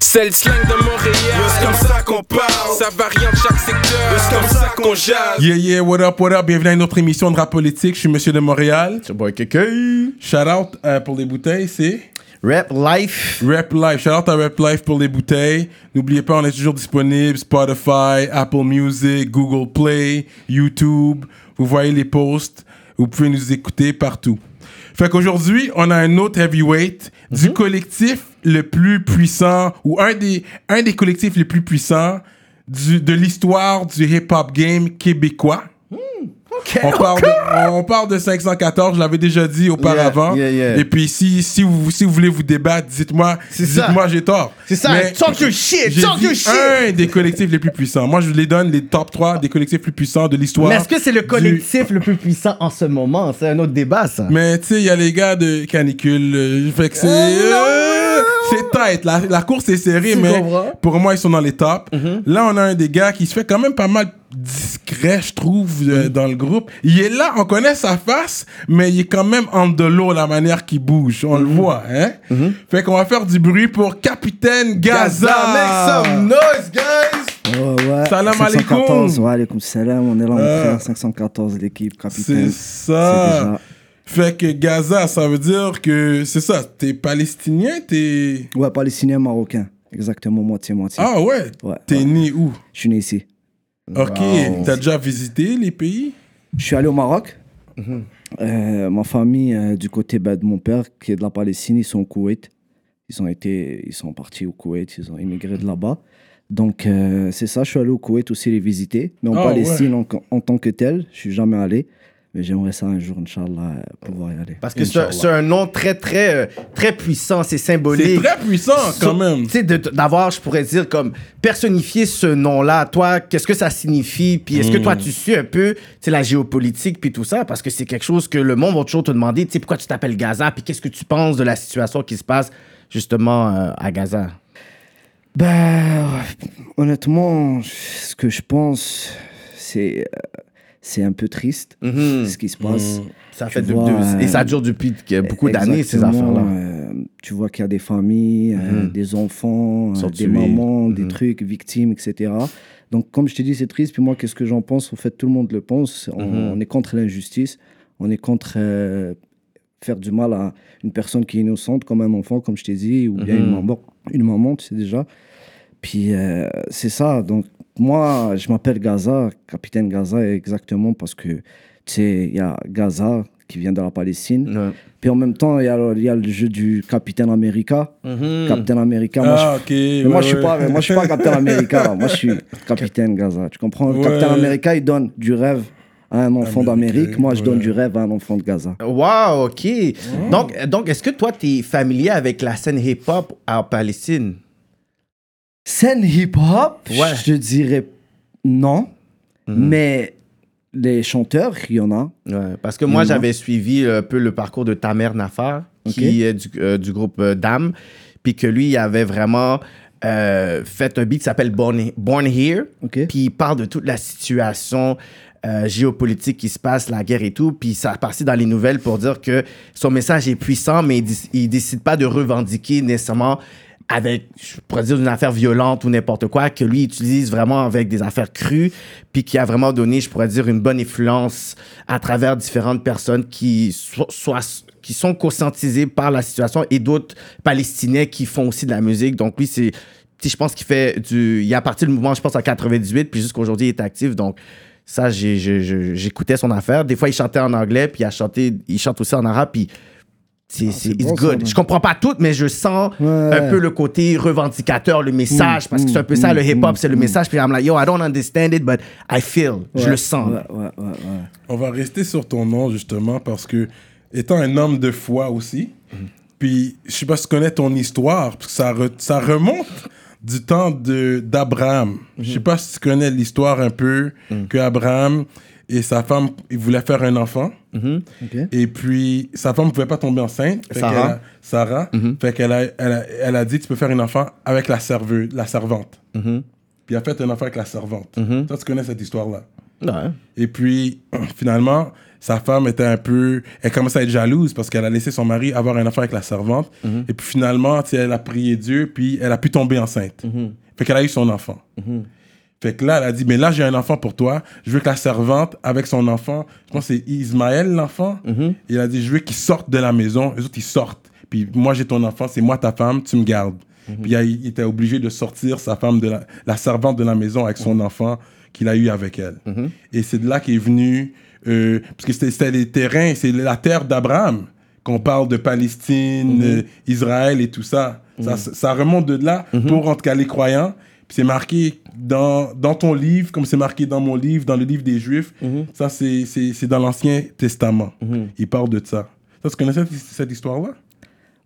C'est le slang de Montréal. C'est comme ça qu'on parle? Ça varie en chaque secteur. C'est comme ça qu'on jase. Yeah, yeah, what up, what up? Bienvenue à une autre émission de rap politique. Je suis Monsieur de Montréal. C'est boy Keke. Shout out euh, pour les bouteilles, c'est? Rap Life. Rap Life. Shout out à Rap Life pour les bouteilles. N'oubliez pas, on est toujours disponible Spotify, Apple Music, Google Play, YouTube. Vous voyez les posts. Vous pouvez nous écouter partout. Fait qu'aujourd'hui, on a un autre heavyweight du collectif le plus puissant ou un des, un des collectifs les plus puissants du, de l'histoire du hip-hop game québécois. On parle, de, on parle de 514, je l'avais déjà dit auparavant. Yeah, yeah, yeah. Et puis si, si, vous, si vous voulez vous débattre, dites-moi dites-moi j'ai tort. C'est ça, Mais talk your shit, talk your shit. un des collectifs les plus puissants. Moi, je les donne les top 3 des collectifs les plus puissants de l'histoire. Mais est-ce que c'est le du- collectif le plus puissant en ce moment C'est un autre débat, ça. Mais tu sais, il y a les gars de Canicule. euh, fait que c'est. euh, c'est tight. La, la course est serrée, Tu mais comprends? pour moi, ils sont dans les tops. Mm-hmm. Là, on a un des gars qui se fait quand même pas mal discret, je trouve, Mm. euh, dans le groupe. Il est là, on connaît sa face, mais il est quand même en de l'eau la manière qu'il bouge. On Mm-hmm. le voit, hein? Fait qu'on va faire du bruit pour Capitaine Gaza. make some noise, guys. Ouais, ouais. Salam 514, alaikum. Wa alaikum salam. On est là, mon Euh, frère. 514, l'équipe, capitaine. C'est ça. Fait que Gaza, ça veut dire que c'est ça. T'es palestinien, t'es. Ouais, palestinien marocain. Exactement, moitié-moitié. Ah ouais? Ouais, T'es ouais. né où? Je suis né ici. Ok. T'as déjà visité les pays? Je suis allé au Maroc. Mhm. Euh, ma famille, euh, du côté bah, de mon père, qui est de la Palestine, ils sont au Koweït. Ils, ont été, ils sont partis au Koweït, ils ont immigré de là-bas. Donc, euh, c'est ça, je suis allé au Koweït aussi les visiter. Mais en Ah, Palestine, en, en tant que tel, je suis jamais allé. Mais j'aimerais ça un jour, Inch'Allah, pouvoir y aller. Parce que c'est un- nom très, très, euh, très puissant, c'est symbolique. C'est très puissant quand So- même. Tu sais, d'avoir, je pourrais dire, comme personnifier ce nom-là, toi, qu'est-ce que ça signifie? Puis est-ce que Hmm. toi, tu suis un peu, la géopolitique, puis tout ça? Parce que c'est quelque chose que le monde va toujours te demander, tu sais, pourquoi tu t'appelles Gaza? Puis qu'est-ce que tu penses de la situation qui se passe, justement, euh, à Gaza? Ben, honnêtement, ce que je pense, c'est euh, c'est un peu triste Mhm. ce qui se passe. Ça Tu fait vois, de- euh, et ça dure depuis beaucoup d'années, ces affaires-là. euh, tu vois qu'il y a des familles, euh, Mhm. des enfants, euh, des mamans, des Mhm. trucs, victimes, etc. Donc, comme je te dis, c'est triste. Puis moi, qu'est-ce que j'en pense? En fait, tout le monde le pense. On, Mhm. on est contre l'injustice. On est contre euh, faire du mal à une personne qui est innocente, comme un enfant, comme je t'ai dit, ou bien Mhm. une maman, une maman, tu sais déjà. Puis euh, c'est ça. Donc, moi, je m'appelle Gaza, capitaine Gaza, exactement parce que, tu sais, il y a Gaza qui vient de la Palestine. Ouais. Puis en même temps, il y, a le- il y a le jeu du Capitaine America. Mhm. Capitaine America, moi, Ah, je, ok. mais ouais, moi, je suis pas, moi, je suis pas Capitaine America. moi, je suis Capitaine Gaza. Tu comprends? Capitaine America, il donne du rêve à un enfant d'Amérique. Moi, je donne du rêve à un enfant de Gaza. Wow, OK. Donc, donc est-ce que toi, tu es familier avec la scène hip-hop en Palestine? Scène hip-hop, Ouais. je te dirais non. Mhm. Mais les chanteurs, il y en a. Ouais, parce que moi, Mhm. j'avais suivi un peu le parcours de Tamer Nafar, qui est du, euh, du groupe euh, Dame, puis que lui, il avait vraiment euh, fait un beat qui s'appelle Born, Born Here, OK puis il parle de toute la situation euh, géopolitique qui se passe, la guerre et tout, puis ça a passé dans les nouvelles pour dire que son message est puissant, mais il, il décide pas de revendiquer nécessairement avec, je pourrais dire, une affaire violente ou n'importe quoi, que lui utilise vraiment avec des affaires crues, puis qui a vraiment donné, je pourrais dire, une bonne influence à travers différentes personnes qui, so- soient- qui sont conscientisées par la situation et d'autres Palestiniens qui font aussi de la musique. Donc, lui, c'est, je pense qu'il fait du. Il a parti du mouvement, je pense, en 98, puis jusqu'à aujourd'hui, il est actif. Donc, ça, j'écoutais son affaire. Des fois, il chantait en anglais, puis il, a chanté, il chante aussi en arabe, puis c'est, c'est, it's bon, ça, good. je comprends pas tout, mais je sens Ouais. un peu le côté revendicateur, le message, Mm, parce que c'est un peu mm, ça, le mm, hip-hop, mm, c'est le message. Puis I'm like, yo, I don't understand it, but I feel. Je Ouais, le sens. Ouais, ouais, ouais, ouais. On va rester sur ton nom justement parce que étant un homme de foi aussi, puis je sais pas si tu connais ton histoire, parce que ça, re- ça remonte du temps de d'Abraham. Je sais pas si tu connais l'histoire un peu que Abraham et sa femme, ils voulaient faire un enfant. OK. Et puis, sa femme ne pouvait pas tomber enceinte. Fait Sarah. a- Sarah. Fait qu'elle a, elle a, elle a dit, tu peux faire un enfant avec la, serveuse, la servante. Puis elle a fait un enfant avec la servante. Toi, tu connais cette histoire-là. Ouais. Et puis, finalement, sa femme était un peu. Elle commençait à être jalouse parce qu'elle a laissé son mari avoir un enfant avec la servante. Et puis finalement, tu sais, elle a prié Dieu, puis elle a pu tomber enceinte. Fait qu'elle a eu son enfant. Fait que là, elle a dit, mais là, j'ai un enfant pour toi. Je veux que la servante, avec son enfant, je pense que c'est Ismaël, l'enfant, il a dit, je veux qu'il sorte de la maison. Les autres, ils sortent. Puis moi, j'ai ton enfant, c'est moi ta femme, tu me gardes. Puis il, était obligé de sortir sa femme, de la, la servante de la maison avec son enfant qu'il a eu avec elle. Et c'est de là qu'est venu, euh, parce que c'était- c'était les terrains, c'est la terre d'Abraham, qu'on parle de Palestine, euh, Israël et tout ça. ça. Ça remonte de là pour, en tout cas, les croyants. Puis c'est marqué dans, dans ton livre, comme c'est marqué dans mon livre, dans le livre des Juifs. Ça, c'est c'est- c'est dans l'Ancien Testament. Il parle de ça. Ça, tu connaissais cette, cette histoire-là?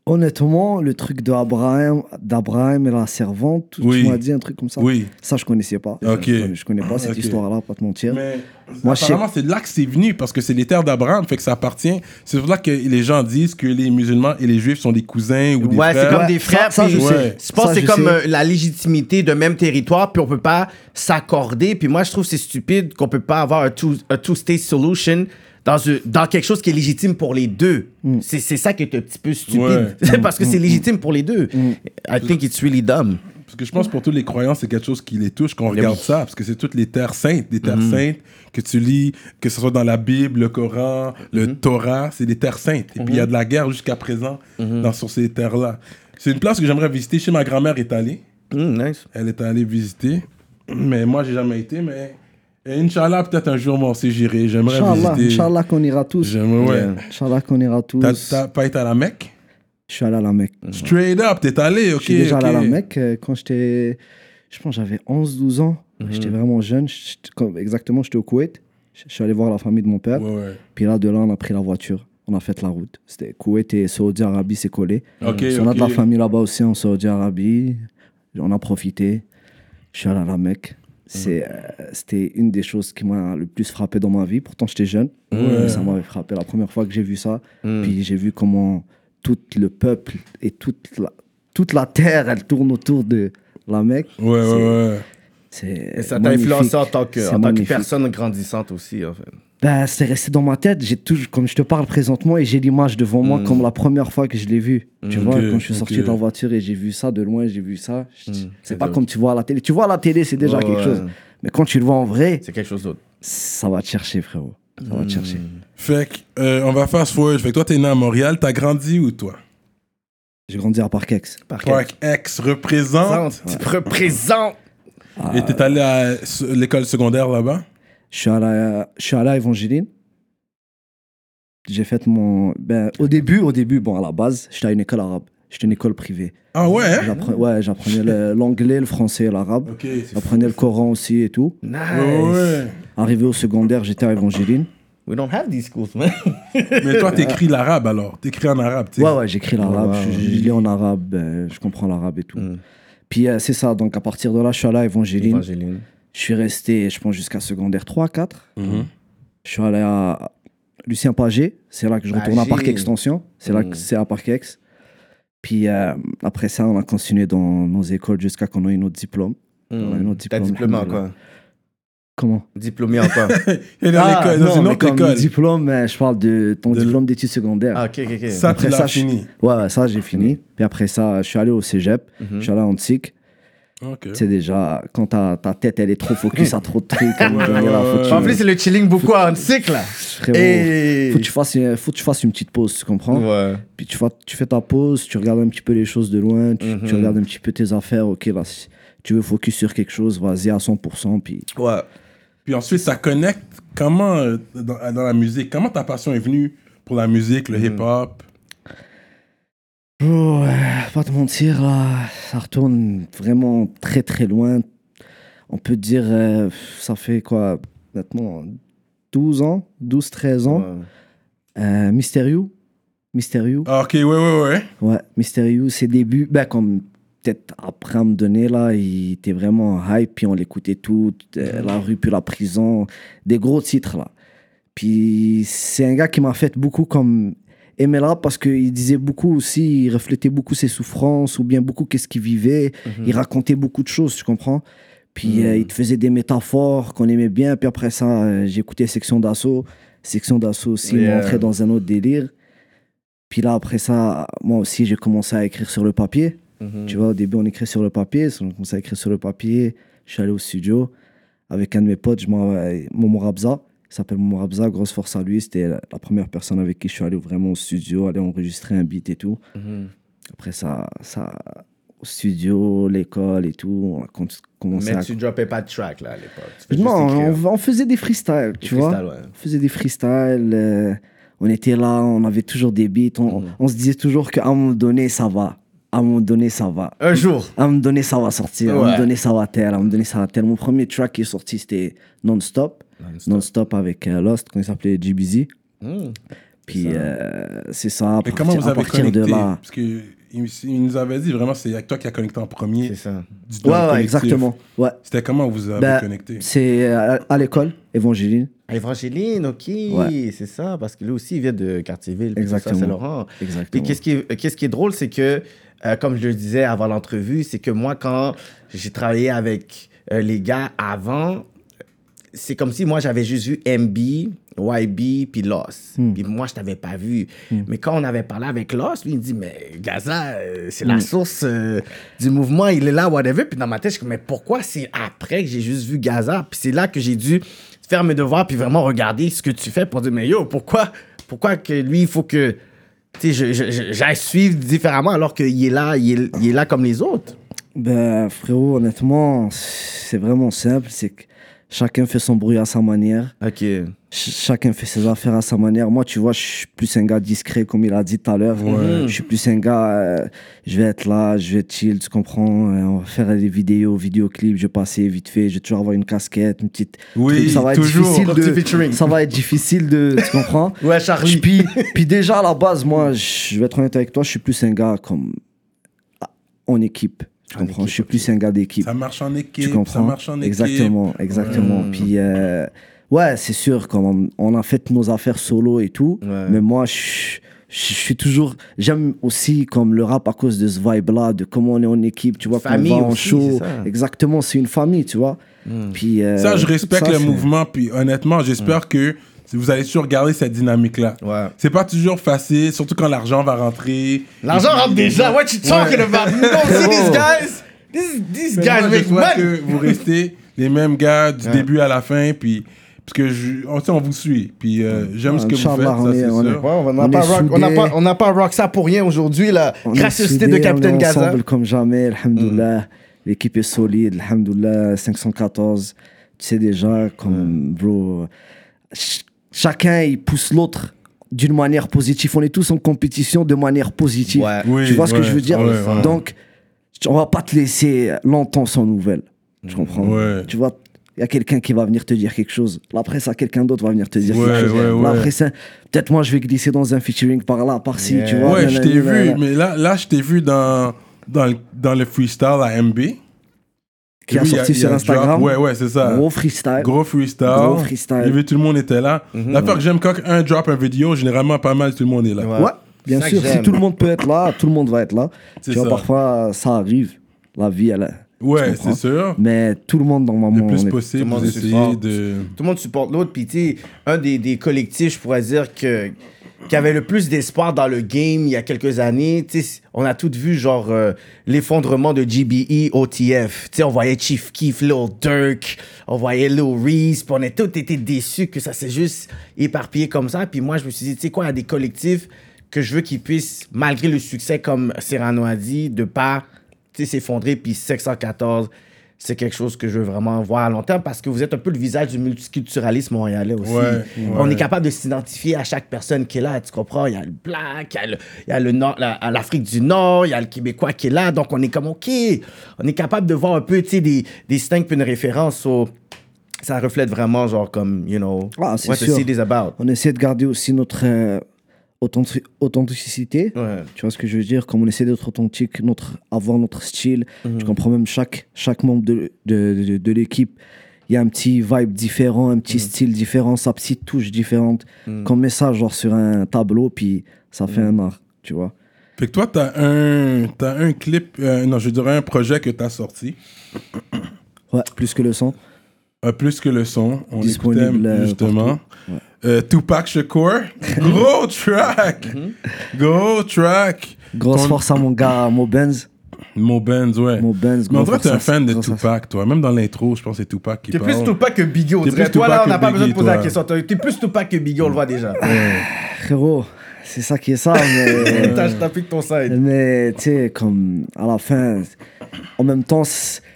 Honnêtement, le truc d'Abraham, d'Abraham et la servante, Oui. tu m'as dit un truc comme ça? Oui. Ça, je connaissais pas. Ok. Je, connais pas cette histoire-là, pas te mentir. Mais Moi, je apparemment, c'est de là que c'est venu, parce que c'est les terres d'Abraham, fait que ça appartient. C'est pour là que les gens disent que les musulmans et les juifs sont des cousins ou des Ouais, c'est frères. comme Ouais, des ça- frères. ça, je sais. Je pense Ça, que c'est comme sais. euh, la légitimité d'un même territoire, puis on peut pas s'accorder. Puis moi, je trouve que c'est stupide qu'on peut pas avoir un two- un two-state solution dans, un- dans quelque chose qui est légitime pour les deux. C'est c'est ça qui est un petit peu stupide. Ouais. Parce que c'est légitime pour les deux. I think it's really dumb. Parce que je pense pour tous les croyants, c'est quelque chose qui les touche quand on regarde ça, parce que c'est toutes les terres saintes, des terres saintes que tu lis, que ce soit dans la Bible, le Coran, le Torah, c'est des terres saintes. Et puis il y a de la guerre jusqu'à présent dans, sur ces terres-là. C'est une place que j'aimerais visiter. Chez ma grand-mère est allée. Mm, nice. Elle est allée visiter. Mais moi, j'ai jamais été. Mais et Inch'Allah, peut-être un jour, moi aussi, j'irai. J'aimerais Inch'Allah, visiter. Inch'Allah qu'on ira tous. J'aimerais, ouais. Inch'Allah qu'on ira tous. T'as pas été à la Mecque? Je suis allé à la Mecque. Straight up, t'es allé, ok. Je suis déjà allé à la Mecque euh, quand j'étais. Je pense que j'avais 11-12 ans. J'étais vraiment jeune. J'étais- comme- Exactement, j'étais au Koweït. Je je suis allé voir la famille de mon père. Ouais, ouais. Puis là, de là, on a pris la voiture. On a fait la route. C'était Koweït et Saudi Arabie, c'est collé. Ok, Parce qu'on a de la ok. famille là-bas aussi en Saudi Arabie. On a profité. Je suis allé à la Mecque. C'est, euh, C'était une des choses qui m'a le plus frappé dans ma vie. Pourtant, j'étais jeune. mais Ça m'avait frappé la première fois que j'ai vu ça. Puis j'ai vu comment tout le peuple et toute la, toute la terre, elle tourne autour de la Mecque. Ouais, ouais, ouais. C'est Et ça t'a influencé en tant que, en tant que personne grandissante aussi, en fait. Ben, c'est resté dans ma tête. J'ai toujours, comme je te parle présentement, et j'ai l'image devant moi comme la première fois que je l'ai vu. Tu vois, Ok, quand je suis sorti de la voiture et j'ai vu ça de loin, j'ai vu ça. je- c'est pas dope. comme tu vois à la télé. Tu vois à la télé, c'est déjà quelque ouais. chose. Mais quand tu le vois en vrai, C'est quelque chose d'autre. ça va te chercher, frérot. Ça va te chercher. Fait que, euh, on va fast forward. Fait que toi, t'es né à Montréal. T'as grandi où, toi? J'ai grandi à Parkex. Par Park X représente? Tu représentes. Et t'es allé à l'école secondaire là-bas? Je suis allé à, je suis allé à Evangeline. J'ai fait mon. Ben, au début, au début, bon, à la base, j'étais à une école arabe. J'étais une école privée. Ah ouais hein? J'appre- ouais, j'apprenais le- l'anglais, le français et l'arabe. Ok, c'est fou. J'apprenais le Coran aussi et tout. Nice. Ouais, ouais. Arrivé au secondaire, j'étais à Evangeline. We don't have these schools, man. Mais toi, t'écris l'arabe alors. T'écris en arabe, tu sais. Ouais, ouais, j'écris l'arabe, je, je lis en arabe, euh, je comprends l'arabe et tout. Puis euh, c'est ça, donc à partir de là, je suis allé à Evangeline. Evangeline. Je suis resté, je pense, jusqu'à secondaire 3, 4. Mhm. Je suis allé à Lucien Pagé, c'est là que je retourne à. Parc Extension, c'est là Mm. que c'est à Parc Ex. Puis euh, après ça, on a continué dans nos écoles jusqu'à qu'on ait notre diplôme. On a un autre T'as diplôme, diplômé quoi? Comment Diplômé en quoi Il est dans Ah, l'école, dans non, une mais autre comme école. diplôme, euh, je parle de ton De diplôme d'études secondaires. Ah, ok, ok, ok. Ça, tu Après l'as ça, fini. Ouais, ouais, ça, j'ai fini. Puis après ça, je suis allé au cégep, je suis allé en TSIC. Ok. C'est déjà, quand ta, ta tête, elle est trop focus à trop de trucs, Ouais, ouais, que tu- En plus, c'est le chilling beaucoup en cycle, là. frérot, Et... faut que tu fasses, une- faut que tu fasses une petite pause, tu comprends Ouais. Puis tu, vas, tu fais ta pause, tu regardes un petit peu les choses de loin, tu, Mhm. tu regardes un petit peu tes affaires. Ok, là, si tu veux focus sur quelque chose, vas-y à 100%. Puis Ouais. Puis ensuite, ça connecte comment euh, dans, dans la musique? Comment ta passion est venue pour la musique, le hip-hop? Oh, ouais, pas te mentir, là, ça retourne vraiment très très loin. On peut dire, euh, ça fait quoi, maintenant, 12 ans, 12-13 ans? Ouais. Euh, Mysterio, Mysterio, Ah, ok, ouais, ouais, ouais. ouais, Mysterio, ses débuts, ben, comme peut-être après à me donner, là, il était vraiment hype, puis on l'écoutait tout, euh, la rue, puis la prison, des gros titres, là. Puis c'est un gars qui m'a fait beaucoup comme aimer là parce qu'il disait beaucoup aussi, il reflétait beaucoup ses souffrances ou bien beaucoup qu'est-ce qu'il vivait. Il racontait beaucoup de choses, tu comprends? Puis euh, il te faisait des métaphores qu'on aimait bien. Puis après ça, euh, j'écoutais Section d'Assaut. section d'assaut aussi, Yeah. entré dans un autre délire. Puis là, après ça, moi aussi, j'ai commencé à écrire sur le papier. Mhm. Tu vois, au début, on écrit sur le papier. On a commencé à écrire sur le papier. Je suis allé au studio avec un de mes potes, je Momo Rabza. Il s'appelle Momo Rabza, grosse force à lui. C'était la, la première personne avec qui je suis allé vraiment au studio, aller enregistrer un beat et tout. Mhm. Après ça, ça au studio, l'école et tout, on a commencé Mais à... tu droppais pas de track là à l'époque. Non, on, on faisait des freestyles, tu vois. ouais. On faisait des freestyles. euh, on était là, on avait toujours des beats. On, Mhm. on se disait toujours qu'à un moment donné, ça va. À un moment donné, ça va. Un jour. À un moment donné, ça va sortir. À un moment donné, ça va taire. À un moment donné, ça va taire. Mon premier track qui est sorti, c'était Non-Stop. Non-Stop avec euh, Lost, quand il s'appelait GBZ. Mhm. Puis euh, c'est ça. À Et comment vous à avez partir connecté? de là. Parce qu'il il nous avait dit vraiment, c'est toi qui a connecté en premier. C'est ça. du- Ouais, ouais, exactement. Ouais. C'était comment vous avez Ben, connecté? C'est euh, à, à l'école, Évangéline. Evangeline, ok. Ouais. C'est ça, parce que lui aussi, il vient de Cartierville. Exactement. C'est Laurent. Et Exactement. qu'est-ce qui, est, qu'est-ce qui est drôle, c'est que, euh, comme je le disais avant l'entrevue, c'est que moi, quand j'ai travaillé avec euh, les gars avant, c'est comme si moi, j'avais juste vu MB, YB, puis Lost. Hmm. Puis moi, je t'avais pas vu. Mais quand on avait parlé avec Lost, lui, il me dit, mais Gaza, euh, c'est Hmm. la source euh, du mouvement, il est là, whatever. Puis dans ma tête, je suis comme, mais pourquoi c'est après que j'ai juste vu Gaza? Puis c'est là que j'ai dû faire mes devoirs, puis vraiment regarder ce que tu fais pour dire, mais yo, pourquoi, pourquoi que lui, il faut que tu sais, je- je- suivre différemment alors qu'il est là, il est, il est là comme les autres. Ben, frérot, honnêtement, c'est vraiment simple. C'est que chacun fait son bruit à sa manière. Ok. Ch- chacun fait ses affaires à sa manière. Moi, tu vois, je suis plus un gars discret, comme il a dit tout à l'heure. Je suis plus un gars, euh, je vais être là, je vais chill, tu comprends. euh, on va faire des vidéos, vidéoclips, je vais passer vite fait, je vais toujours avoir une casquette, une petite. Oui, truc. ça va être difficile de. featuring. Ça va être difficile de. Tu comprends? Ouais, Charlie. puis, puis déjà, à la base, moi, je vais être honnête avec toi, je suis plus un gars comme. En équipe. Tu En comprends? équipe, je suis plus un gars d'équipe. Ça marche en équipe. Tu comprends? Ça marche en équipe. Exactement, exactement. Puis, euh, ouais, c'est sûr, comme on, on a fait nos affaires solo et tout. Ouais. Mais moi, je, je suis toujours. J'aime aussi comme le rap à cause de ce vibe-là, de comment on est en équipe, tu vois, quand on Famille va en show. Hmm. Exactement, c'est une famille, tu vois. Puis, euh, Ça, je respecte ça, le mouvement. Puis honnêtement, j'espère que vous allez toujours garder cette dynamique-là. Ouais. C'est pas toujours facile, surtout quand l'argent va rentrer. L'argent rentre déjà. What you talking about? You don't see these Frérot. guys? These, these guys make money. que vous restez les mêmes gars du début à la fin. Puis, parce que je, on, vous suit. Puis euh, j'aime ce que vous faites, ça on est- c'est on est- sûr. Ouais, on n'a On pas, pas, on n'a pas rock ça pour rien aujourd'hui, la On est gracieuseté de Captain on est Gaza. ensemble comme jamais, alhamdoulilah. L'équipe est solide, alhamdoulilah, 514. Tu sais déjà, comme, bro, ch- chacun, il pousse l'autre d'une manière positive. On est tous en compétition de manière positive. Ouais. Oui, tu vois ce que je veux dire? Ouais, ouais. Donc, on va pas te laisser longtemps sans nouvelles. Tu comprends? Ouais. Tu vois, il y a quelqu'un qui va venir te dire quelque chose. La presse, à quelqu'un d'autre va venir te dire Ouais, quelque chose. ouais, La ouais. presse, peut-être moi, je vais glisser dans un featuring par là, par-ci, Yeah. tu vois. Ouais, je t'ai vu, mais là, là je t'ai vu dans, dans, le- dans le freestyle à MB. Qui a il sorti sur drop- Instagram. Ouais, ouais, c'est ça. Gros freestyle. Gros freestyle. Gros freestyle. J'ai vu tout le monde était là. L'affaire que j'aime quand un drop un vidéo, généralement pas mal tout le monde est là. Ouais. Ouais, bien sûr. Si tout le monde peut être là, tout le monde va être là. C'est Tu vois, ça. parfois, ça arrive. La vie, elle. Ouais, c'est sûr. Mais tout le monde, normalement, Le plus possible, tout le monde supporte. de. Tout le monde supporte l'autre. Puis, tu sais, un des, des collectifs, je pourrais dire, que, qui avait le plus d'espoir dans le game il y a quelques années. Tu sais, on a tous vu, genre, euh, l'effondrement de GBE, OTF. Tu sais, on voyait Chief Keef, Lil Durk, on voyait Lil Reese, puis on a tous été déçus que ça s'est juste éparpillé comme ça. Puis moi, je me suis dit, tu sais quoi, il y a des collectifs que je veux qu'ils puissent, malgré le succès, comme Serrano a dit, de pas s'effondrer. Puis 614, c'est quelque chose que je veux vraiment voir à long terme parce que vous êtes un peu le visage du multiculturalisme montréalais aussi. Ouais, On ouais. est capable de s'identifier à chaque personne qui est là, tu comprends? Il y a le black, il y a le- il y a le nord, la- l'Afrique du Nord, il y a le Québécois qui est là. Donc, on est comme, OK, on est capable de voir un peu, tu sais, des, des puis une référence. au- ça reflète vraiment, genre, comme, you know, Ah, what the sûr. city is about. On essaie de garder aussi notre euh, authenti- authenticité. Ouais. Tu vois ce que je veux dire? Comme on essaie d'être authentique, notre, avoir notre style. Mhm. Tu comprends même chaque, chaque membre de, de, de, de l'équipe. Il y a un petit vibe différent, un petit Mhm. style différent, sa petite touche différente. Qu'on met ça genre sur un tableau, puis ça fait Mhm. un art, tu vois. Fait que toi, t'as un, t'as un clip, euh, non, je dirais un projet que t'as sorti, Ouais, plus que le son. euh, plus que le son. On Disponible, écoutait euh, justement. Ouais. Euh, Tupac Shakur. Gros track. Gros track. Grosse Ton- force à mon gars, Mo Benz. Mo Benz, ouais. Mo Benz, Mais gros dirait que t'es un force à- fan de force à- Tupac, toi. Même dans l'intro, je pense que c'est Tupac qui T'es parle. plus Tupac que Biggie, on T'es dirait. plus Toi, là, Tupac on n'a que pas besoin de Biggie, poser la toi. question. T'es t'es plus Tupac que Biggie, on le voit déjà. Frérot, c'est ça qui est ça, mais. T'as ton side. Mais tu sais, comme à la fin, en même temps,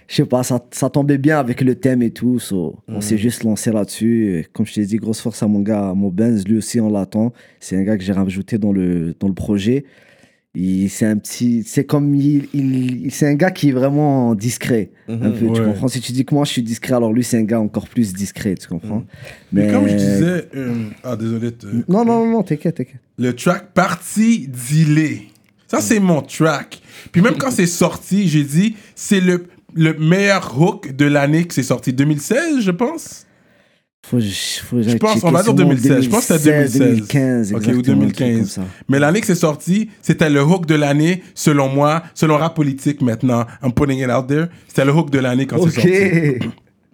je sais pas, ça, ça tombait bien avec le thème et tout. so, On s'est juste lancé là-dessus. Comme je t'ai dit, grosse force à mon gars, mon Benz, lui aussi on l'attend. C'est un gars que j'ai rajouté dans le, dans le projet. C'est un petit. C'est comme. Il, il- c'est un gars qui est vraiment discret. Un peu, tu comprends? Si tu dis que moi je suis discret, alors lui c'est un gars encore plus discret, tu comprends? Mais comme je disais. euh, ah, désolé. Non, non, non, non, t'inquiète, t'inquiète. Le track Parti d'Ilé. Ça, c'est mon track. Puis même quand c'est sorti, j'ai dit, c'est le, le meilleur hook de l'année que c'est sorti. 2016, je pense. Faut, faut Je pense, on va dire 2016. Je pense que c'était 2016. 2015, Ok, ou exactement, un truc 2015. comme ça. Mais l'année que c'est sorti, c'était le hook de l'année, selon moi, selon rap politique maintenant. I'm putting it out there. C'était le hook de l'année quand c'est Ok.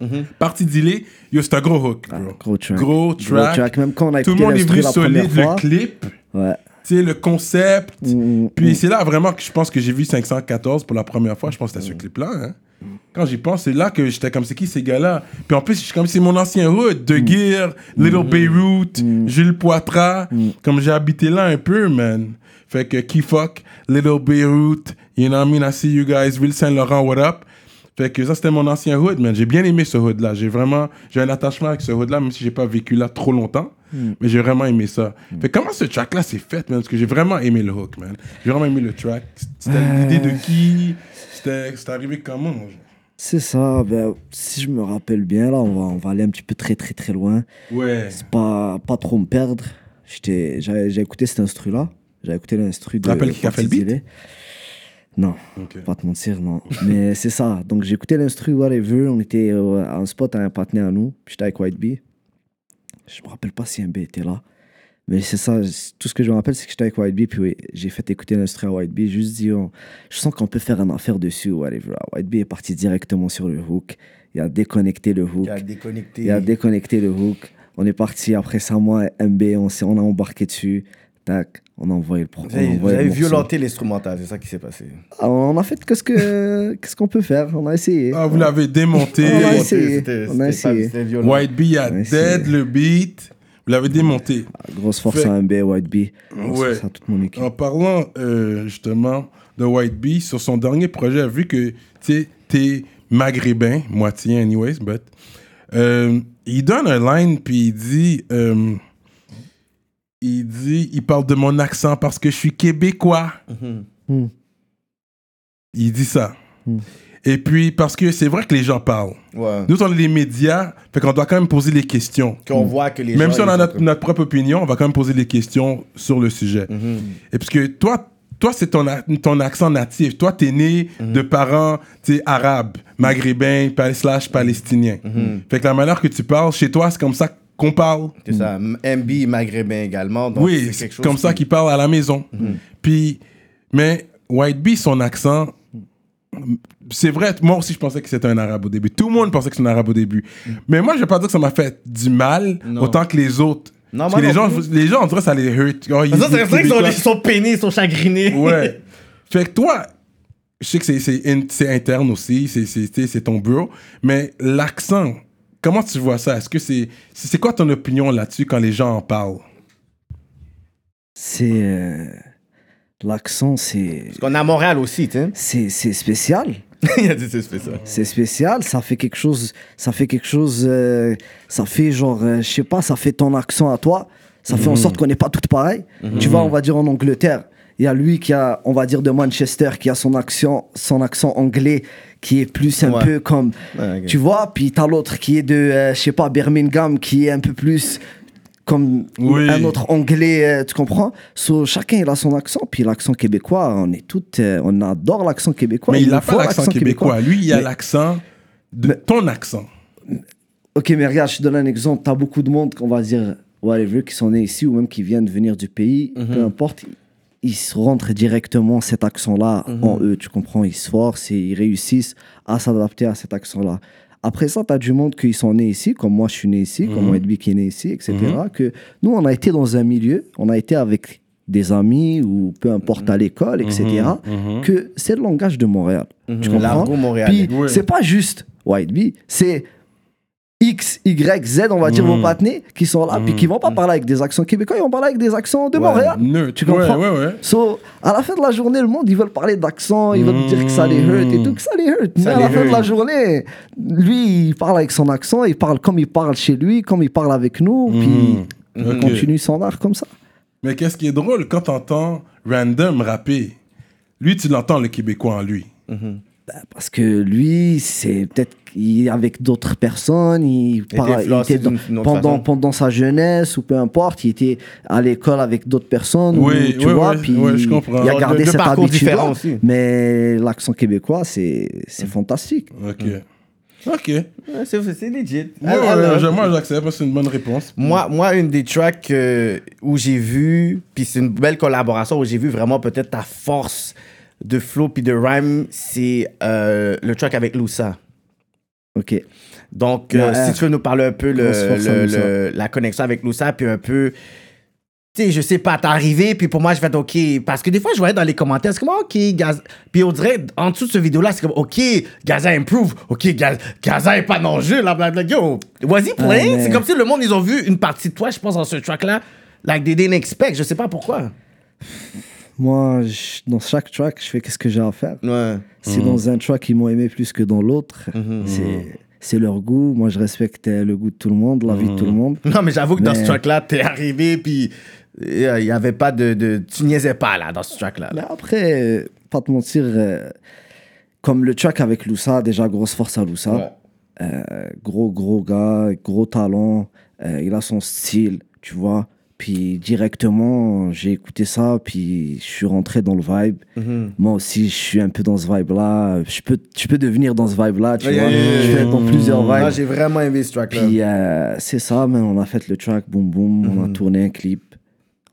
sorti. Parti d'Ilé, yo, c'est un gros hook, Ah, gros track. Gros track. Même quand on a Tout le monde est venu solide, le clip, Ouais. Tu sais, le concept. Mm, Puis c'est là vraiment que je pense que j'ai vu 514 pour la première fois. Je pense que c'était ce clip-là. Hein. Quand j'y pense, c'est là que j'étais comme, c'est qui ces gars-là? Puis en plus, je suis comme, c'est mon ancien hood. De Gear, Little Beirut, Jules Poitras. Comme j'ai habité là un peu, man. Fait que Key Fuck, Little Beirut, you know what I mean? I see you guys, Ville Saint-Laurent, what up? Fait que ça, c'était mon ancien hood, man. J'ai bien aimé ce hood-là. J'ai vraiment, j'ai un attachement avec ce hood-là, même si j'ai pas vécu là trop longtemps. Mais j'ai vraiment aimé ça. Fait que comment ce track-là s'est fait, man? Parce que j'ai vraiment aimé le hook, man. J'ai vraiment aimé le track. C'était l'idée de qui? C'était arrivé comment? C'est ça. Ben, si je me rappelle bien, là, on va, on va aller un petit peu très, très, très loin. Ouais. C'est pas, pas trop me perdre. J'étais- J'ai écouté cet instru-là. J'ai écouté l'instru de. te rappelles qui a fait le beat? Non, pas te mentir, non. Mais c'est ça. Donc j'ai écouté l'instru, whatever. On était euh, à un spot à un partenaire à nous. J'étais avec White Bee. Je me rappelle pas si un B était là. Mais c'est ça, tout ce que je me rappelle, c'est que j'étais avec White Bee, puis oui, j'ai fait écouter l'instru à White Bee. Juste dit, oh, je sens qu'on peut faire une affaire dessus, whatever. White Bee est parti directement sur le hook. Il a déconnecté le hook. Il a déconnecté. Il a déconnecté le hook. On est parti après ça, moi, MB, on, s'est- on a embarqué dessus. Tac, on a envoyé le pro- Vous a avez, vous le avez violenté l'instrumental, c'est ça qui s'est passé. Ah, On a fait qu'est-ce que qu'est-ce qu'on peut faire? On a essayé. Ah, vous l'avez démonté. On a essayé. On a essayé. White Bee a Ouais, dead le beat. Vous l'avez démonté. Grosse force Fait- à MB, White Bee. Ouais. force à toute mon équipe. En parlant euh, justement de White Bee, sur son dernier projet, vu que tu t'es maghrébin, moitié anyways, but, euh, il donne un line puis il dit, euh, il dit, il parle de mon accent parce que je suis québécois. Hmm. Il dit ça. Hmm. Et puis parce que c'est vrai que les gens parlent. Ouais. Nous on est les médias, fait qu'on doit quand même poser les questions. Qu'on voit que les Même gens, si on a notre, propre opinion, on va quand même poser des questions sur le sujet. Mhm. Et parce que toi, toi c'est ton, ton accent natif. Toi, t'es né Mhm. de parents arabes, maghrébins, slash palestiniens. Fait que la manière que tu parles, chez toi, c'est comme ça qu'on parle. C'est ça. MB maghrébin également. Donc oui, c'est comme ça qui- qu'il parle à la maison. Mhm. Puis, mais White Bee, son accent, c'est vrai, moi aussi je pensais que c'était un arabe au début. Tout le monde pensait que c'était un arabe au début. Mais moi, je vais pas dire que ça m'a fait du mal Non. autant que les autres. Non, Parce que les gens, les gens, dirait que ça les hurt. Oh, il Ça, dit c'est vrai qu'ils sont, ils peinés, ils sont chagrinés. Ouais. fait que toi, je sais que c'est- c'est in- c'est interne aussi, c'est ton bureau, mais l'accent, comment tu vois ça? Est-ce que c'est. C'est quoi ton opinion là-dessus quand les gens en parlent? C'est euh, l'accent, c'est Parce qu'on est à Montréal aussi, tu sais. c'est c'est spécial. Il a dit c'est spécial. C'est spécial, ça fait quelque chose, ça fait quelque chose, euh, ça fait genre, euh, je sais pas, ça fait ton accent à toi, ça fait en sorte qu'on n'est pas toutes pareilles. Tu vois, on va dire en Angleterre, il y a lui qui a, on va dire de Manchester, qui a son accent, son accent anglais qui est plus un Ouais. peu comme, Ouais, tu vois, puis t'as l'autre qui est de, euh, je sais pas, Birmingham, qui est un peu plus comme Oui. un autre anglais, euh, tu comprends So, Chacun il a son accent, puis l'accent québécois, on est toutes, euh, on adore l'accent québécois. mais il faut pas l'accent québécois. Lui, il a Mais- l'accent de ton accent. Ok, mais regarde, je te donne un exemple. T'as beaucoup de monde, on va dire, whatever, qui sont nés ici ou même qui viennent de venir du pays, peu importe, ils rentrent directement cet accent-là en eux, tu comprends Ils se forcent et ils réussissent à s'adapter à cet accent-là. Après ça, tu as du monde qui sont nés ici, comme moi je suis né ici, comme Mhm. Edby qui est né ici, etc. Que nous, on a été dans un milieu, on a été avec des amis ou peu importe à l'école, etc. Mhm. Que c'est le langage de Montréal. Tu comprends? L'argot montréalais. C'est pas juste White Bee, c'est X, Y, Z, on va dire, vos partenaires qui sont là, puis qui vont pas parler avec des accents québécois, ils vont parler avec des accents de Ouais. Montréal. Neutre. Tu comprends? Ouais, ouais, ouais. So, à la fin de la journée, le monde, ils veulent parler d'accent, ils veulent dire que ça les hurt et tout, que ça les hurt. Mais à la fin de la journée, lui, il parle avec son accent, il parle comme il parle chez lui, comme il parle avec nous, puis Mhm. il continue son art comme ça. Mais qu'est-ce qui est drôle quand t'entends Random rapper? Lui, tu l'entends le Québécois en lui. Parce que lui, c'est peut-être qu'il est avec d'autres personnes, il, était il dans- pendant, façon. pendant sa jeunesse ou peu importe, il était à l'école avec d'autres personnes, ou, Oui, tu oui, vois, oui, puis oui, je comprends. il a gardé de cette habitude différents aussi. Mais l'accent québécois, c'est c'est fantastique. Ok. Ok. Ouais, Ouais, c'est c'est legit. ouais, je- ah. moi, j'accepte, c'est une bonne réponse. Moi, moi, une des tracks euh, où j'ai vu, puis c'est une belle collaboration, où j'ai vu vraiment peut-être ta force de flow puis de rhyme, c'est euh, le track avec Loussa. Ok. Donc, euh, si tu veux nous parler un peu le, la connexion avec Loussa, puis un peu. Tu sais, je sais pas, t'es arrivé, puis pour moi, je vais être OK. Parce que des fois, je voyais dans les commentaires, c'est comme OK, Gaza. Puis on dirait, en dessous de ce vidéo-là, c'est comme OK, Gaza improve. OK, Gaza, Gaza est pas dans le jeu, là, blablabla. Yo, Ah, rien. mais- C'est comme si le monde, ils ont vu une partie de toi, je pense, dans ce track-là, like they didn't expect. Je sais pas pourquoi. Moi, je- dans chaque track, je fais qu'est-ce que j'ai à faire? Ouais. Si Mhm. dans un track, ils m'ont aimé plus que dans l'autre, Mhm. c'est c'est leur goût. Moi, je respecte euh, le goût de tout le monde, la vie de tout le monde. Non, mais j'avoue que dans ce track-là, t'es arrivé, puis euh, il y avait pas de, de. Tu niaisais pas, là, dans ce track-là. Après, euh, pas te mentir, euh, comme le track avec Loussa, déjà grosse force à Loussa. Ouais. Euh, gros, gros gars, gros talent. Euh, il a son style, tu vois. Puis directement, j'ai écouté ça, puis je suis rentré dans le vibe. Mhm. Moi aussi, je suis un peu dans ce vibe-là. Je peux, je peux devenir dans ce vibe-là, tu Yeah, vois. yeah, yeah, je vais être dans plusieurs Ah, vibes. j'ai vraiment aimé ce track-là. Puis euh, c'est ça, man, on a fait le track, boum boum, on a Mhm. tourné un clip.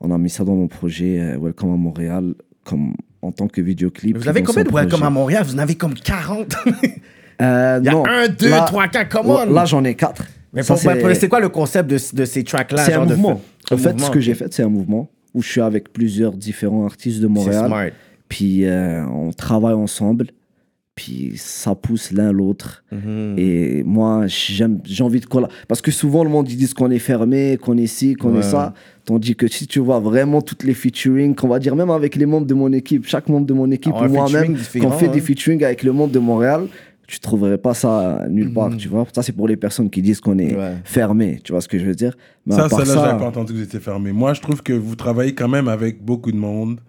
On a mis ça dans mon projet euh, Welcome à Montréal, comme en tant que vidéoclip. Vous avez combien de Welcome à Montréal? Vous en avez comme 40. Euh, Il y a non, un, deux, là- trois, quatre, come on. Là, j'en ai quatre. Mais c'est quoi le concept de, de ces tracks-là C'est un mouvement. En fait, mouvement, ce que j'ai fait, c'est un mouvement où je suis avec plusieurs différents artistes de Montréal. smart. Puis euh, on travaille ensemble. Puis ça pousse l'un l'autre. Mhm. Et moi, j'aime, j'ai envie de collaborer. Parce que souvent, le monde, ils disent qu'on est fermé, qu'on est ci, qu'on Ouais. est ça. Tandis que si tu vois vraiment toutes les featuring, qu'on va dire même avec les membres de mon équipe, chaque membre de mon équipe Ah, ou moi-même, qu'on fait des hein. featuring avec le monde de Montréal, tu trouverais pas ça nulle part, tu vois. Ça, c'est pour les personnes qui disent qu'on est Mhm. Ouais. fermé, tu vois ce que je veux dire. Mais Ça, à part celle-là, ça, pas entendu que vous étiez fermé. Moi, je trouve que vous travaillez quand même avec beaucoup de monde.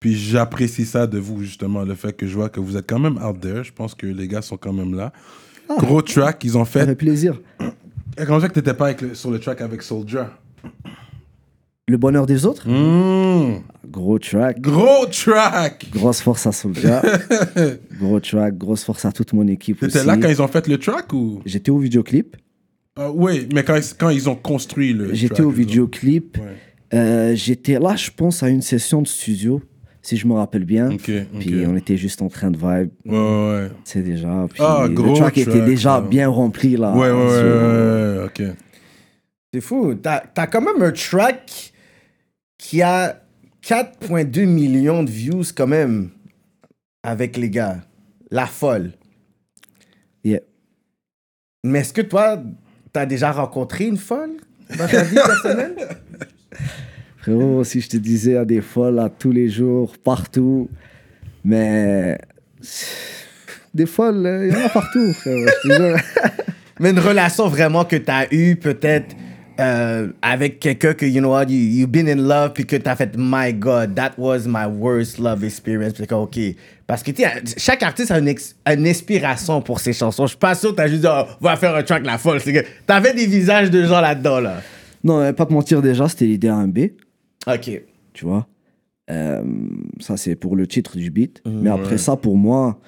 Puis j'apprécie ça de vous, justement, le fait que je vois que vous êtes quand même out there. Je pense que les gars sont quand même là. Gros track, ils ont ça fait. fait plaisir. Comment ça que t'étais pas avec le- sur le track avec Soldier Le bonheur des autres, Mmh. gros track. Gros track Grosse force à Soulja. gros track, grosse force à toute mon équipe. T'étais là quand ils ont fait le track ou? J'étais au vidéoclip. Ah, Oui, mais quand, ils- quand ils ont construit le. J'étais au vidéoclip. Ouais. Euh, J'étais là, je pense, à une session de studio, si je me rappelle bien. Ok, ok. Puis on était juste en train de vibe, Ouais, ouais. c'est déjà. Puis Ah, le gros track était track, déjà ça. bien rempli là. Ouais, ouais, ouais, ouais, ok. C'est fou. T'as as quand même un track qui a 4,2 millions de views quand même avec les gars. La folle. Yeah. Mais est-ce que toi, t'as déjà rencontré une folle dans ta vie personnelle? Frérot, si je te disais à des folles là, tous les jours, partout, mais. Des folles, euh, il y en a partout, frérot. Mais une relation vraiment que t'as eue peut-être euh, avec quelqu'un que, you know what, you, you've been in love, puis que t'as fait, my God, that was my worst love experience. Puis OK. Parce que, tu sais, chaque artiste a une, ex- une inspiration pour ses chansons. Je suis pas sûr que t'as juste dit, oh, va faire un track la folle. C'est que t'avais des visages de gens là-dedans, là. Non, pas te mentir, déjà, c'était l'idée à un B. OK. tu vois? Euh, ça, c'est pour le titre du beat. Mmh, Mais après ça, pour moi,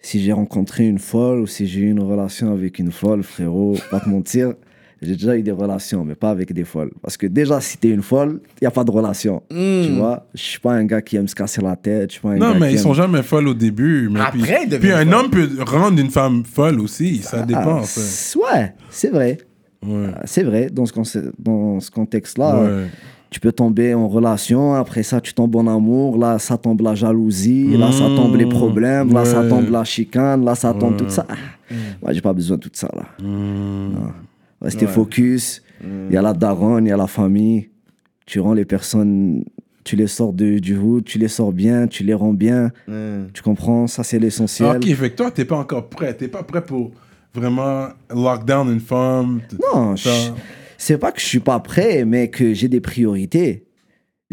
si j'ai rencontré une folle ou si j'ai eu une relation avec une folle, frérot, pas te mentir, J'ai déjà eu des relations, mais pas avec des folles. Parce que déjà, si t'es une folle, il n'y a pas de relation. Tu vois Je suis pas un gars qui aime se casser la tête. Je suis pas un Non, gars mais qui ils aime- sont jamais folles au début. Mais Après, puis, ils puis un homme peut rendre une femme folle aussi. Ça dépend. Ah, ça. c'est- ouais, c'est vrai. Ouais. Ah, C'est vrai, dans ce, dans ce contexte-là, Ouais. tu peux tomber en relation, après ça, tu tombes en amour, là, ça tombe la jalousie, là, ça tombe les problèmes, là, ça tombe la chicane, là, ça tombe Ouais. tout ça. Ah, Moi, j'ai pas besoin de tout ça, là. Hmm. Non. Restez focus, il y a la daronne, il y a la famille, tu rends les personnes, tu les sors de, du hood, tu les sors bien, tu les rends bien, Mm. tu comprends, ça, c'est l'essentiel. Ok, fait que toi, t'es pas encore prêt. T'es pas prêt pour vraiment lock down une femme. Non, c'est pas que je suis pas prêt, mais que j'ai des priorités.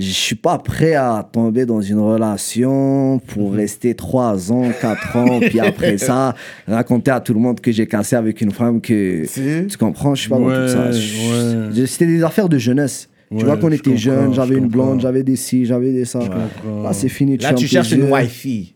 Je suis pas prêt à tomber dans une relation pour rester trois ans, quatre ans, puis après ça, raconter à tout le monde que j'ai cassé avec une femme que... Si. Tu comprends? Je suis pas dans tout ça. Ouais, ouais. C'était des affaires de jeunesse. Ouais, tu vois qu'on je était jeunes, j'avais je une blonde, j'avais des ci, j'avais des ça. Là, c'est fini. Là, tu cherches une wifey.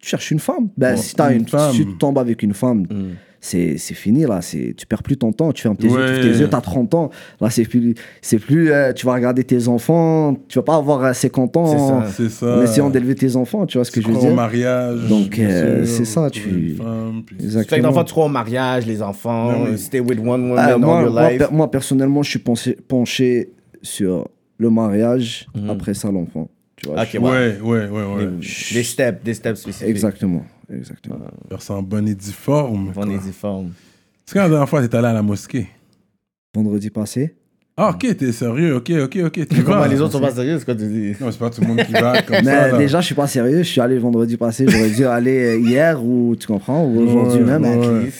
Tu cherches une femme? Ben, Bon, si, t'as une une, femme. si tu tombes avec une femme, Mm. C'est c'est fini là. C'est tu perds plus ton temps. Tu fermes tes yeux, tu tes yeux, t'as 30 ans. Là, c'est plus, c'est plus. euh, tu vas regarder tes enfants. Tu vas pas avoir euh, 50 ans C'est en, ça. C'est ça. en essayant d'élever tes enfants. Tu vois ce que Tu je veux crois au dire? mariage. Donc, euh, c'est ça, tu- femme, puis- Exactement. tu crois au mariage, les enfants, Ben oui. stay with one woman Euh, all moi, your moi, life. per- moi, personnellement, je suis penché, penché sur le mariage. Mhm. Après ça, l'enfant. Tu vois. Ok, je- Ouais, ouais, ouais, ouais. Des steps, des steps spécifiques. Exactement. Exactement. Faire ça en bonne et due forme. On est difforme. C'est quand la dernière fois t'es allé à la mosquée Vendredi passé. Ah, ok, t'es sérieux, ok, ok, ok. Tu Comment vas. les autres sont pas sérieux, c'est quoi tu dis? Non, c'est pas tout le monde qui va comme Mais ça. là. déjà, je suis pas sérieux. Je suis allé vendredi passé. J'aurais dû aller euh, hier ou tu comprends ou aujourd'hui Ouais, même. ouais.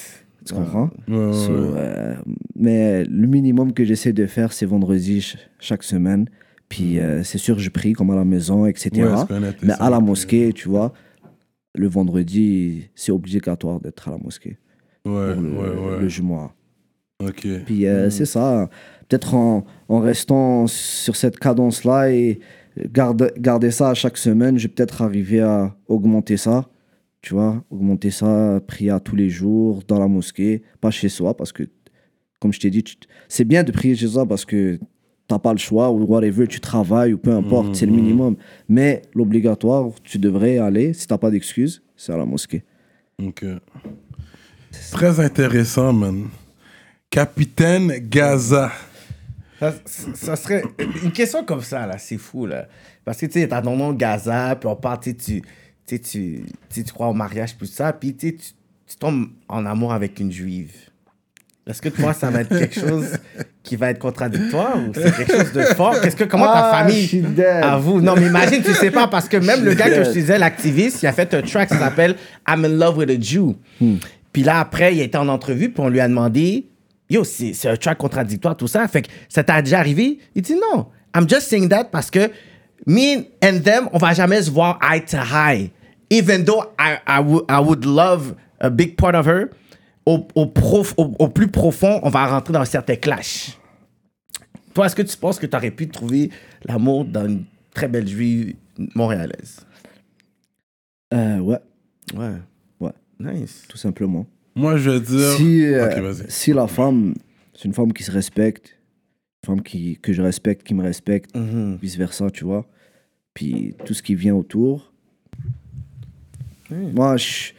Tu comprends? Ouais, ouais, So, ouais. euh, Mais le minimum que j'essaie de faire, c'est vendredi ch- chaque semaine. Puis euh, c'est sûr, je prie comme à la maison, etc. Mais à la mosquée, tu vois, le vendredi, c'est obligatoire d'être à la mosquée Ouais, pour le, ouais, le ouais. jumeau. Ok. Puis euh, c'est ça. Peut-être en, en restant sur cette cadence-là et garde, garder ça à chaque semaine, je vais peut-être arriver à augmenter ça. Tu vois, augmenter ça, prier à tous les jours dans la mosquée, pas chez soi, parce que, comme je t'ai dit, c'est bien de prier chez soi parce que t'as pas le choix ou whatever, tu travailles ou peu importe, c'est le minimum. Mais l'obligatoire, tu devrais aller, si t'as pas d'excuse, c'est à la mosquée. Ok. Très intéressant, man. Capitaine Gaza. Ça, ça serait une question comme ça, là, c'est fou, là. Parce que, tu sais, t'as ton nom Gaza, puis on parle, tu sais, tu, tu, tu, crois au mariage, plus ça, puis tu, tu tombes en amour avec une juive. Est-ce que toi, ça va être quelque chose qui va être contradictoire ou c'est quelque chose de fort? Qu'est-ce que, comment ta Ah, famille dead. avoue? Non, mais imagine, tu sais pas, parce que même le gars que je disais, l'activiste, il a fait un track qui s'appelle I'm in love with a Jew. Puis là, après, il été en entrevue, puis on lui a demandé, yo, c'est un track contradictoire, tout ça. Fait que ça t'a déjà arrivé? Il dit non. I'm just saying that parce que me and them, on va jamais se voir eye to eye. Even though I, I, would, I would love a big part of her, au, au, prof, au, au plus profond, on va rentrer dans un certain clash. Toi, est-ce que tu penses que tu aurais pu trouver l'amour dans une très belle juive montréalaise? Euh, ouais, Ouais. Ouais. Nice. tout simplement. Moi, je veux dire. si, euh, si la femme, c'est une femme qui se respecte, une femme qui, que je respecte, qui me respecte, Mhm. vice-versa, tu vois. Puis tout ce qui vient autour. Moi, je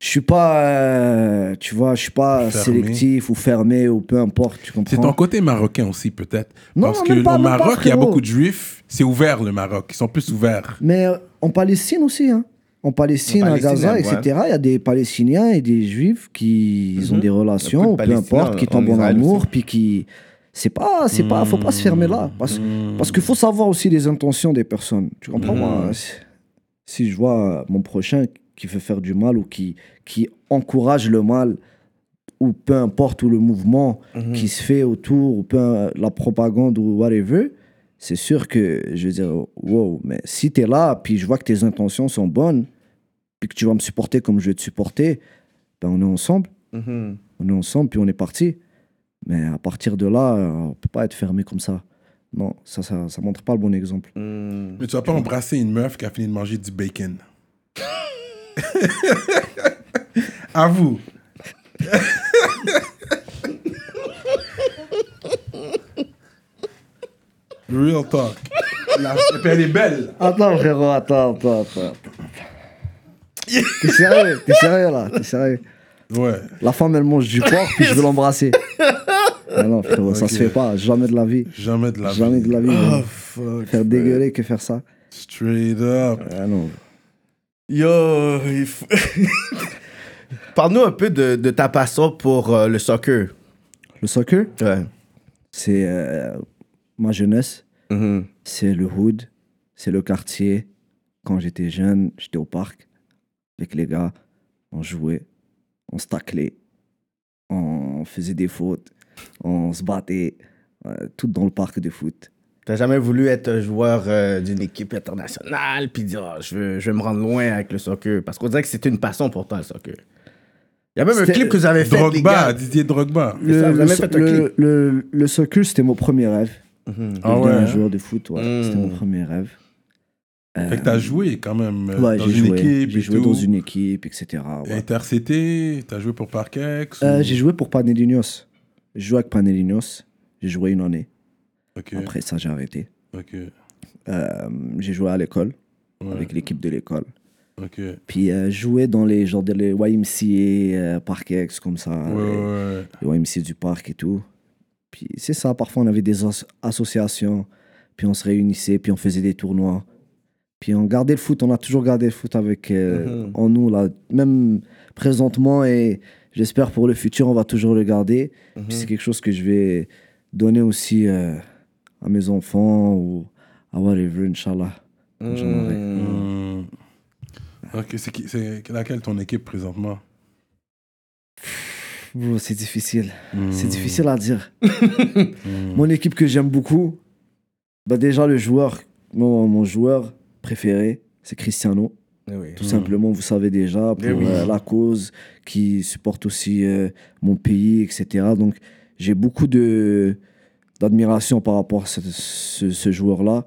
je suis pas, euh, tu vois, je suis pas Fermé. sélectif ou fermé ou peu importe, tu comprends? C'est ton côté marocain aussi, peut-être. Non, Parce non, que pas, au pas, Maroc, il y a beaucoup de juifs. C'est ouvert, le Maroc. Ils sont plus ouverts. Mais euh, en Palestine aussi, hein. En Palestine, En à Gaza, ouais. etc., il y a des Palestiniens et des Juifs qui ils ont des relations, ou peu importe, qui en tombent en Israël amour, puis qui. C'est pas, c'est pas, faut pas se fermer là. Parce, parce qu'il faut savoir aussi les intentions des personnes. Tu comprends, moi si- Si je vois mon prochain qui veut faire du mal ou qui, qui encourage le mal, ou peu importe, ou le mouvement qui se fait autour, ou peu, la propagande ou whatever, c'est sûr que je vais dire, wow, mais si tu es là, puis je vois que tes intentions sont bonnes, puis que tu vas me supporter comme je vais te supporter, ben on est ensemble, Mhm. on est ensemble, puis on est parti. Mais à partir de là, euh, on peut pas être fermé comme ça. Non, ça, ça, ça montre pas le bon exemple. Mhm. Mais tu vas pas embrasser une meuf qui a fini de manger du bacon à vous. Real talk. La... Elle est belle. Attends, frérot, attends, attends, attends. T'es sérieux, t'es sérieux là, t'es sérieux. Ouais. La femme, elle mange du porc, puis je veux l'embrasser. Non, frérot, ça se fait pas, jamais de la vie. Jamais de la vie. Jamais de la vie. Oh, fuck, faire dégueuler que faire ça. Straight up. Ah non. Yo, il faut- Parle-nous un peu de, de ta passion pour euh, le soccer. Le soccer, Ouais. c'est euh, ma jeunesse. Mhm. C'est le hood. C'est le quartier. Quand j'étais jeune, j'étais au parc avec les gars. On jouait. On se taclait. On faisait des fautes. On se battait. euh, tout dans le parc de foot. T'as jamais voulu être un joueur euh, d'une équipe internationale puis dire Ah, je, veux, je veux me rendre loin avec le soccer parce qu'on dirait que c'était une passion pour toi le soccer. Il y a même un clip que vous avez fait les Drogba, gars. Didier Drogba. C'est ça, vous le, avez fait un le- clip. le- le soccer, c'était mon premier rêve. Mhm. Ah ouais, un joueur de foot, ouais. Mm. C'était mon premier rêve. Fait que t'as joué quand même euh, Ouais, dans une joué. équipe J'ai et joué tout. dans une équipe, etc. ouais. Intercité, t'as joué pour Parkex Euh, ou- j'ai joué pour Panelinos. J'ai joué avec Panelinos. J'ai joué une année. Après ça, j'ai arrêté. Euh, j'ai joué à l'école, ouais, avec l'équipe de l'école. Puis euh, joué dans les genre les YMCA, euh, Parkex, comme ça. Ouais, ouais, les YMCA du parc et tout. Puis c'est ça, parfois on avait des as- associations, puis on se réunissait, puis on faisait des tournois. Puis on gardait le foot, on a toujours gardé le foot avec euh, Mhm. en nous, là. Même présentement, et j'espère pour le futur, on va toujours le garder. Mhm. Puis c'est quelque chose que je vais donner aussi euh, à mes enfants ou à whatever, Inch'Allah. Hmm. Ok, c'est c'est laquelle ton équipe présentement? Bro, c'est difficile. C'est Hmm. difficile à dire. Hmm. Mon équipe que j'aime beaucoup, bah déjà le joueur, mon, mon joueur préféré, c'est Cristiano. Eh oui. Tout simplement, vous savez déjà, pour Eh oui. euh, la cause, qui supporte aussi euh, mon pays, etc. Donc, j'ai beaucoup de d'admiration par rapport à ce, ce- ce joueur-là.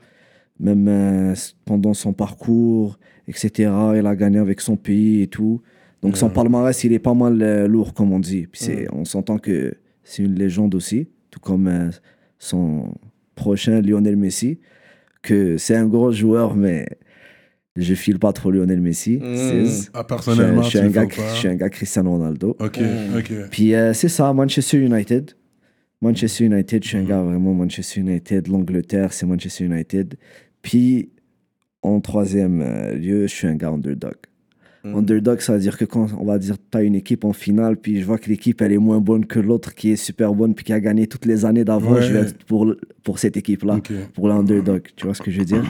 Même euh, pendant son parcours, etc. Il a gagné avec son pays et tout. Donc, son palmarès, il est pas mal euh, lourd, comme on dit. Puis c'est- on s'entend que c'est une légende aussi, tout comme euh, son prochain Lionel Messi, que c'est un gros joueur, mais je file pas trop Lionel Messi. Mm. c'est- Ah, je, personnellement, je suis tu un gars, je suis un gars Cristiano Ronaldo. Ok, Mm. ok. Puis euh, c'est ça, Manchester United. Manchester United, je suis un Mhm. gars vraiment Manchester United. L'Angleterre, c'est Manchester United. Puis en troisième euh, lieu, je suis un gars underdog. Mhm. Underdog, ça veut dire que quand on va dire tu as une équipe en finale, puis je vois que l'équipe elle est moins bonne que l'autre qui est super bonne, puis qui a gagné toutes les années d'avant, Ouais. je vais être pour, pour cette équipe-là, pour l'underdog. Tu vois ce que je veux dire?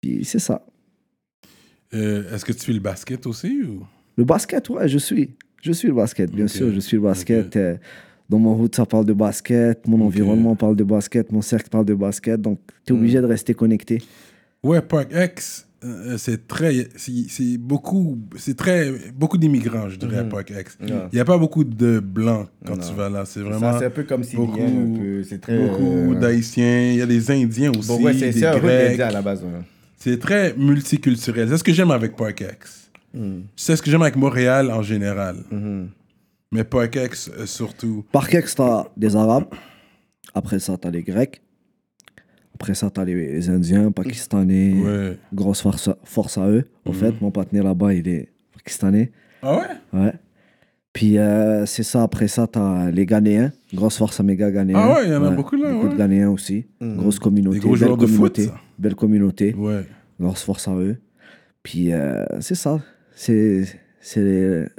Puis c'est ça. Euh, Est-ce que tu fais le basket aussi ou? Le basket, ouais, je suis. Je suis le basket, bien sûr, je suis le basket. Euh, Dans mon route, ça parle de basket. Mon environnement parle de basket. Mon cercle parle de basket. Donc, tu es Hmm. obligé de rester connecté. Ouais, Park X, euh, c'est très, c'est beaucoup, c'est très, beaucoup d'immigrants, je dirais, à Mhm. Park X. Il n'y a pas beaucoup de blancs quand Non. tu vas là. C'est Ça, vraiment c'est un peu comme si beaucoup- très. beaucoup euh, d'Haïtiens. Il y a des Indiens aussi, Bon, ouais, c'est peu Grecs. à la base. ouais. C'est très multiculturel. C'est ce que j'aime avec Park X. Mhm. C'est ce que j'aime avec Montréal en général. Mhm. Mais Park X euh, surtout. Par Kex, tu as des Arabes. Après ça, tu as les Grecs. Après ça, tu as les, les Indiens, Pakistanais. Ouais. Grosse force, à- force à eux. En Mhm. fait, mon partenaire là-bas, il est pakistanais. Ah ouais? Ouais. Puis euh, c'est ça, après ça, tu as les Ghanéens. Grosse force à mes gars Ghanéens. Ah ouais, il y en a beaucoup là, Beaucoup ouais. de Ghanéens aussi. Mhm. Grosse communauté. Des gros belle joueurs de foot, communauté. ça. Belle communauté. Ouais. Grosse force à eux. Puis euh, c'est ça. C'est c'est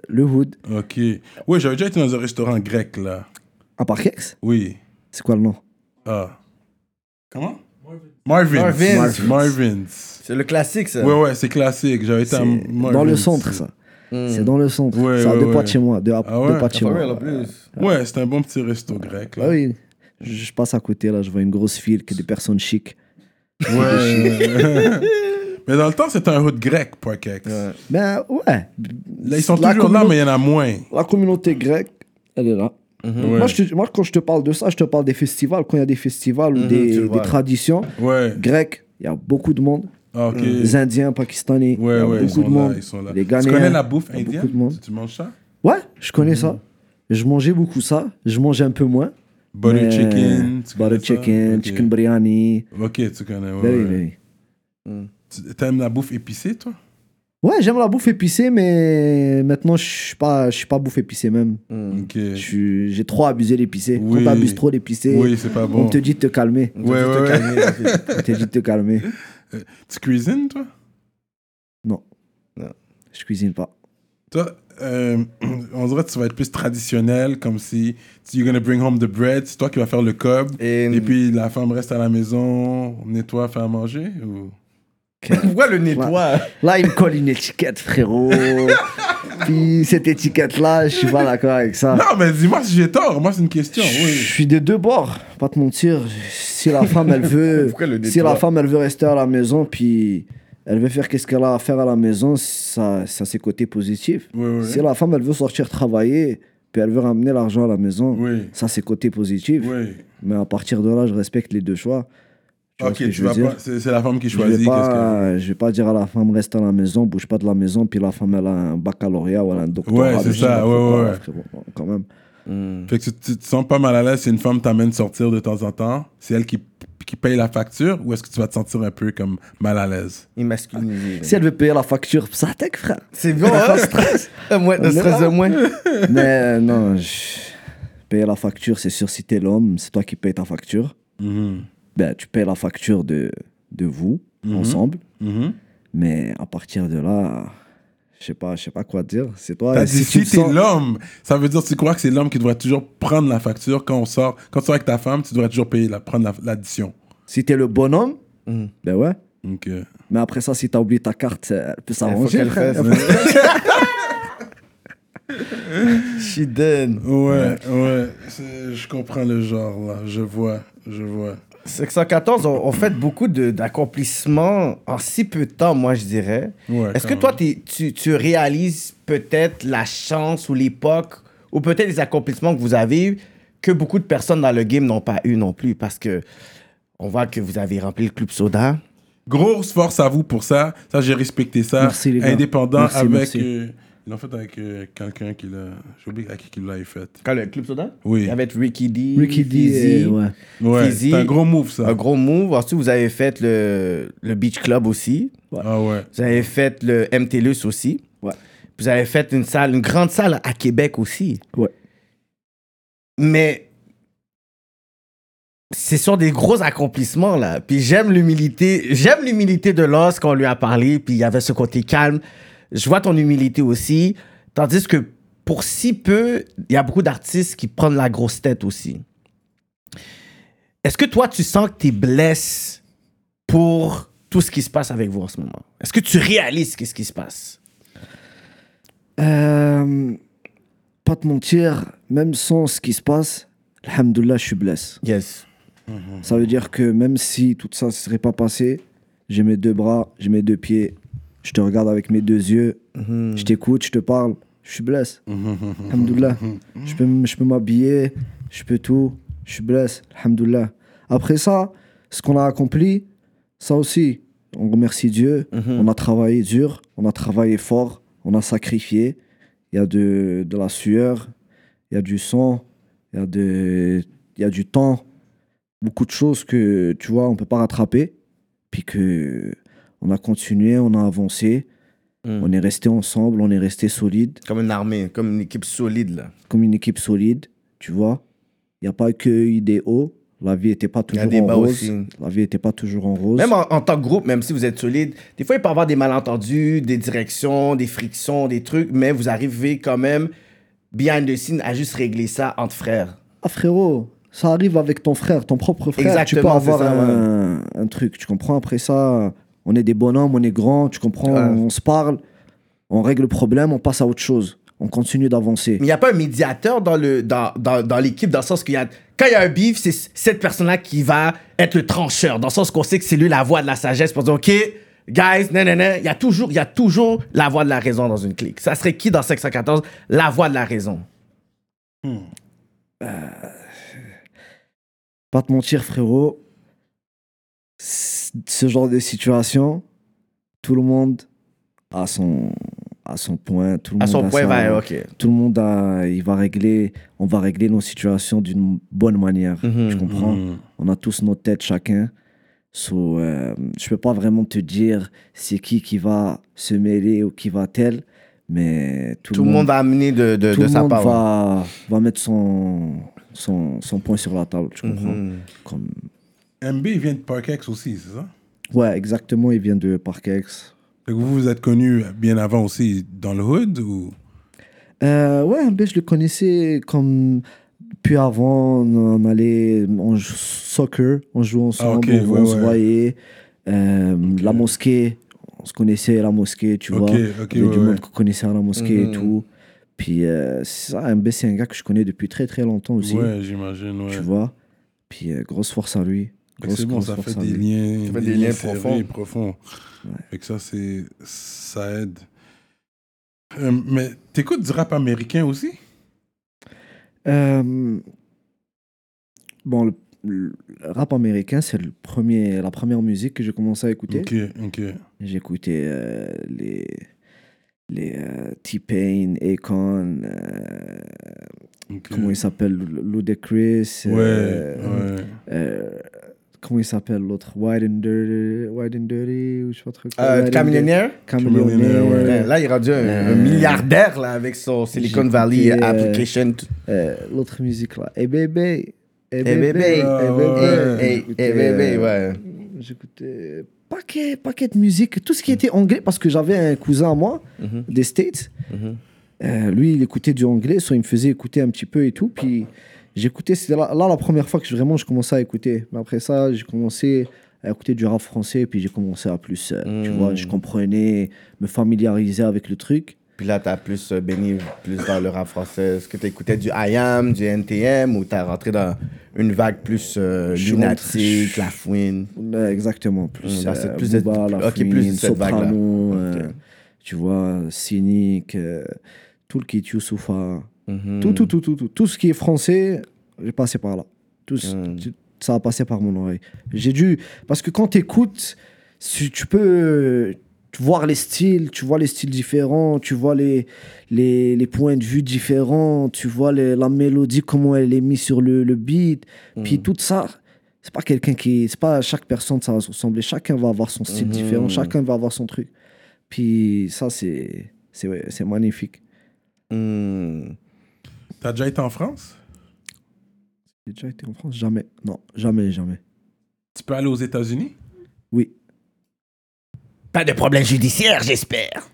le hood. Ok. Ouais, j'avais déjà été dans un restaurant grec là. À Parkex Oui. C'est quoi le nom? Ah. Comment? Marvin's. Marvin's. Marvin's. C'est le classique, ça. Ouais, ouais, c'est classique. J'avais été à C'est Marvin's. dans le centre, ça. Mhm. C'est dans le centre. Ouais, c'est à ouais, deux ouais. pas de chez moi. Deux, Ah ouais? deux pas de chez moi. real, en plus. Ouais, c'est un bon petit resto grec. Là. Ah oui. Je, je passe à côté, là. Je vois une grosse file, que des personnes chics. Ouais. Mais dans le temps, c'était un hood grec, Parkex. Ouais. Ben ouais. Là, ils sont La toujours là, mais il y en a moins. La communauté grecque, elle est là. Ouais. Moi, je te- moi, quand je te parle de ça, je te parle des festivals. Quand il y a des festivals ou des, tu le vois, des là. traditions Ouais. grecques, il y a beaucoup de monde. Ah, ok. Les Indiens, Pakistanais, il y Ouais, a ouais, ils beaucoup sont de là. monde. Ils sont là. Les Tu Ghanéens, connais la bouffe indienne beaucoup de monde. Tu- Tu manges ça? Ouais, je connais ça. Je mangeais beaucoup ça. Je mange un peu moins. Butter Mais- chicken. tu Butter chicken, Ok. chicken biryani. Ok, tu connais. Ouais, Very, ouais. T'aimes la bouffe épicée, toi? Ouais, j'aime la bouffe épicée, mais maintenant, je suis pas, je suis pas bouffe épicée même. Suis- J'ai trop abusé l'épicé. Oui. Quand t'abuses trop l'épicé, Oui, c'est pas bon. on te dit de te calmer. Ouais, ouais, ouais. on te dit de te calmer. Tu cuisines, toi? Je cuisine pas. Toi, euh, on dirait que tu vas être plus traditionnel, comme si tu- you're gonna bring home the bread, c'est toi qui vas faire le cob, Et, et puis la femme reste à la maison, nettoie, fait à manger ou... pourquoi le nettoie Là, il me colle une étiquette, frérot. Puis cette étiquette-là, je suis pas d'accord avec ça. Non, mais dis-moi si j'ai tort, moi c'est une question, Je oui. suis des deux bords, pas te mentir. Si la femme, elle veut, si la femme, elle veut rester à la maison, puis elle veut faire qu'est-ce qu'elle a à faire à la maison, ça, ça c'est côté positif. Oui, oui. Si la femme, elle veut sortir travailler, puis elle veut ramener l'argent à la maison, ça c'est côté positif. Mais à partir de là, je respecte les deux choix. Tu Ok, tu vas dire? pas, c'est c'est la femme qui je vais, choisit. pas, je vais pas dire à la femme reste à la maison, bouge pas de la maison, puis la femme elle a un baccalauréat ou elle a un doctorat. Ouais, c'est ça, ouais, ouais, ouais. Non, quand même. Hmm. Fait que tu, tu te sens pas mal à l'aise si une femme t'amène sortir de temps en temps, c'est elle qui, qui paye la facture, ou est-ce que tu vas te sentir un peu comme mal à l'aise? Il masculinisé. Si elle veut payer la facture, ça attaque, frère. C'est bon, hein? Un moins, On un est stress de moins. Mais non, je- payer la facture, c'est sûr, si t'es l'homme, c'est toi qui payes ta facture. Mhm. Ben, tu payes la facture de, de vous, ensemble. Mhm. Mais à partir de là, je sais pas, je sais pas quoi dire. C'est toi. Tu si sens- l'homme, ça veut dire, tu crois que c'est l'homme qui devrait toujours prendre la facture quand on sort. Quand tu sors avec ta femme, tu devrais toujours payer, la, prendre la- l'addition. Si t'es le bonhomme, Mhm. ben ouais. Euh, Mais après ça, si t'as oublié ta carte, elle peut faut s'arranger. qu'elle frère. fasse. She done. ouais, ouais, c'est- je comprends le genre là, je vois, je vois. 614 ont, ont fait beaucoup d'accomplissements en si peu de temps, moi, je dirais. Ouais, Est-ce que toi, tu, tu réalises peut-être la chance ou l'époque, ou peut-être les accomplissements que vous avez eus, que beaucoup de personnes dans le game n'ont pas eu non plus? Parce que on voit que vous avez rempli le club soda. Grosse force à vous pour ça. Ça, j'ai respecté ça. Merci, les gars. Indépendant Merci, avec. merci. euh, ils l'ont fait avec euh, quelqu'un qui l'a. J'ai oublié à qui qui l'a fait. Quand le club soda? Oui. Avec Ricky D. Ricky D, Fizzy. euh, ouais. Ouais, c'est un gros move ça. Un gros move. Ensuite, vous avez fait le, le Beach Club aussi. Ah ouais. Vous avez fait le MTLUS aussi. Ouais. Vous avez fait une salle, une grande salle à Québec aussi. Ouais. Mais c'est sur des gros accomplissements là. Puis j'aime l'humilité, j'aime l'humilité de Lost quand on lui a parlé, puis il y avait ce côté calme. Je vois ton humilité aussi, tandis que pour si peu, il y a beaucoup d'artistes qui prennent la grosse tête aussi. Est-ce que toi tu sens que tu es blessé pour tout ce qui se passe avec vous en ce moment? Est-ce que tu réalises qu'est-ce qui se passe? Euh, pas te mentir, même sans ce qui se passe, alhamdoulilah, je suis blessé. Yes. Ça veut dire que même si tout ça ne serait pas passé, j'ai mes deux bras, j'ai mes deux pieds, je te regarde avec mes deux yeux, je t'écoute, je te parle, je suis blessé. Alhamdoulilah. Je peux, je peux m'habiller, je peux tout, je suis blessé. Alhamdoulilah. Après ça, ce qu'on a accompli, ça aussi, on remercie Dieu. On a travaillé dur, on a travaillé fort, on a sacrifié. Il y a de, de la sueur, il y a du sang, il y, a de- il y a du temps, beaucoup de choses que, tu vois, on peut pas rattraper. Puis que on a continué, on a avancé, Mm. on est resté ensemble, on est resté solide, Comme une armée, comme une équipe solide là. comme une équipe solide, tu vois. Il n'y a pas que eu des hauts, la vie n'était pas y a toujours des en bas rose. aussi. La vie n'était pas toujours en rose. Même en, en tant que groupe, même si vous êtes solide, des fois il peut y avoir des malentendus, des directions, des frictions, des trucs, mais vous arrivez quand même, behind the scene, à juste régler ça entre frères. Ah frérot, ça arrive avec ton frère, ton propre frère. tu peux Exactement, avoir c'est ça, un, un truc, tu comprends? Après ça, on est des bonhommes, on est grands, tu comprends Ouais. On se parle, on règle le problème, on passe à autre chose. On continue d'avancer. Mais il n'y a pas un médiateur dans le dans, dans, dans l'équipe, dans le sens qu'il y a. Quand il y a un beef, c'est cette personne-là qui va être le trancheur, dans le sens qu'on sait que c'est lui la voix de la sagesse pour dire OK, guys, non, non, non. Il y a toujours, il y a toujours la voix de la raison dans une clique. Ça serait qui dans 514 La voix de la raison. Pas te mentir, frérot. Ce genre de situation, tout le monde a son, à son point. Tout le À monde son a point, sa- ben, ok. Tout le monde a, il va régler, on va régler nos situations d'une bonne manière. Tu comprends? Mhm. On a tous nos têtes chacun. So, euh, je peux pas vraiment te dire c'est qui qui va se mêler ou qui va tel, mais tout, Tout le monde va amener de, de, tout de le sa monde part. va, va mettre son, son, son point sur la table, tu comprends? Mhm. Comme... MB il vient de Parkex aussi, c'est ça? Ouais, exactement, il vient de Parkex. Vous vous êtes connu bien avant aussi dans le hood ou? Euh, ouais, ben, je le connaissais comme. Puis avant, on, allait. On joue soccer, on jouait ensemble, Ah, ok, on, ouais, on se ouais. voyait. Euh, La mosquée, on se connaissait à la mosquée, tu Ok, vois. Il y avait ouais, du monde qu'on connaissait à la mosquée Mhm. et tout. Puis euh, c'est ça, MB, c'est un gars que je connais depuis très très longtemps aussi. Ouais, j'imagine, ouais. Tu vois. Puis euh, grosse force à lui. C'est bon, ça fait des liens, Ça fait des liens profonds. profonds. Fait que ça, c'est, ça aide. Euh, mais t'écoutes du rap américain aussi? Euh, bon, le, le rap américain, c'est le premier, la première musique que j'ai commencé à écouter. Ok, ok. Écouté euh, les, les euh, T-Pain, Akon, comment il s'appelle, Ludacris. Ouais, ouais. Comment il s'appelle l'autre? White and Dirty, White and Dirty, ou je sais pas trop. Euh. Camillionnaire, Camillionnaire, ouais. Ouais, Là, il est rendu un, un Euh, milliardaire là, avec son Silicon Valley euh, application. Euh, l'autre musique là. Hey bébé. Hey bébé, hey ah, bébé. ouais. J'écoutais, ouais. J'écoutais paquet, paquet de musique, tout ce qui était anglais, parce que j'avais un cousin à moi, Mhm. des States. Mhm. Euh, lui, il écoutait du anglais, soit il me faisait écouter un petit peu et tout. Puis j'écoutais, c'était là, là la première fois que vraiment je commençais à écouter. Mais après ça, j'ai commencé à écouter du rap français, puis j'ai commencé à plus, euh, tu Mm. vois, je comprenais, me familiariser avec le truc. Puis là, t'as plus euh, béni plus dans le rap français. Est-ce que t'écoutais du IAM, du NTM ou t'as rentré dans une vague plus euh, lunatique, la fouine? Exactement, plus, Mm, bah, c'est euh, plus de- Booba, La ok, plus de cette vague-là. Soprano, euh, Ok. tu vois, Cynic, euh, tout le kit Youssoufa. Mhm. Tout, tout, tout, tout, tout. Tout ce qui est français, j'ai passé par là. Tout, ça a passé par mon oreille. J'ai dû. Parce que quand tu écoutes, tu peux voir les styles, tu vois les styles différents, tu vois les, les, les points de vue différents, tu vois les- la mélodie, comment elle est mise sur le, le beat. Puis Mm. tout ça, c'est pas quelqu'un qui. C'est pas chaque personne, ça va se ressembler. Chacun va avoir son style Mhm. différent, chacun va avoir son truc. Puis ça, c'est c'est ouais, c'est magnifique. Hmm. T'as déjà été en France? J'ai déjà été en France? Jamais. Non, jamais, jamais. Tu peux aller aux États-Unis? Oui. Pas de problème judiciaire, j'espère.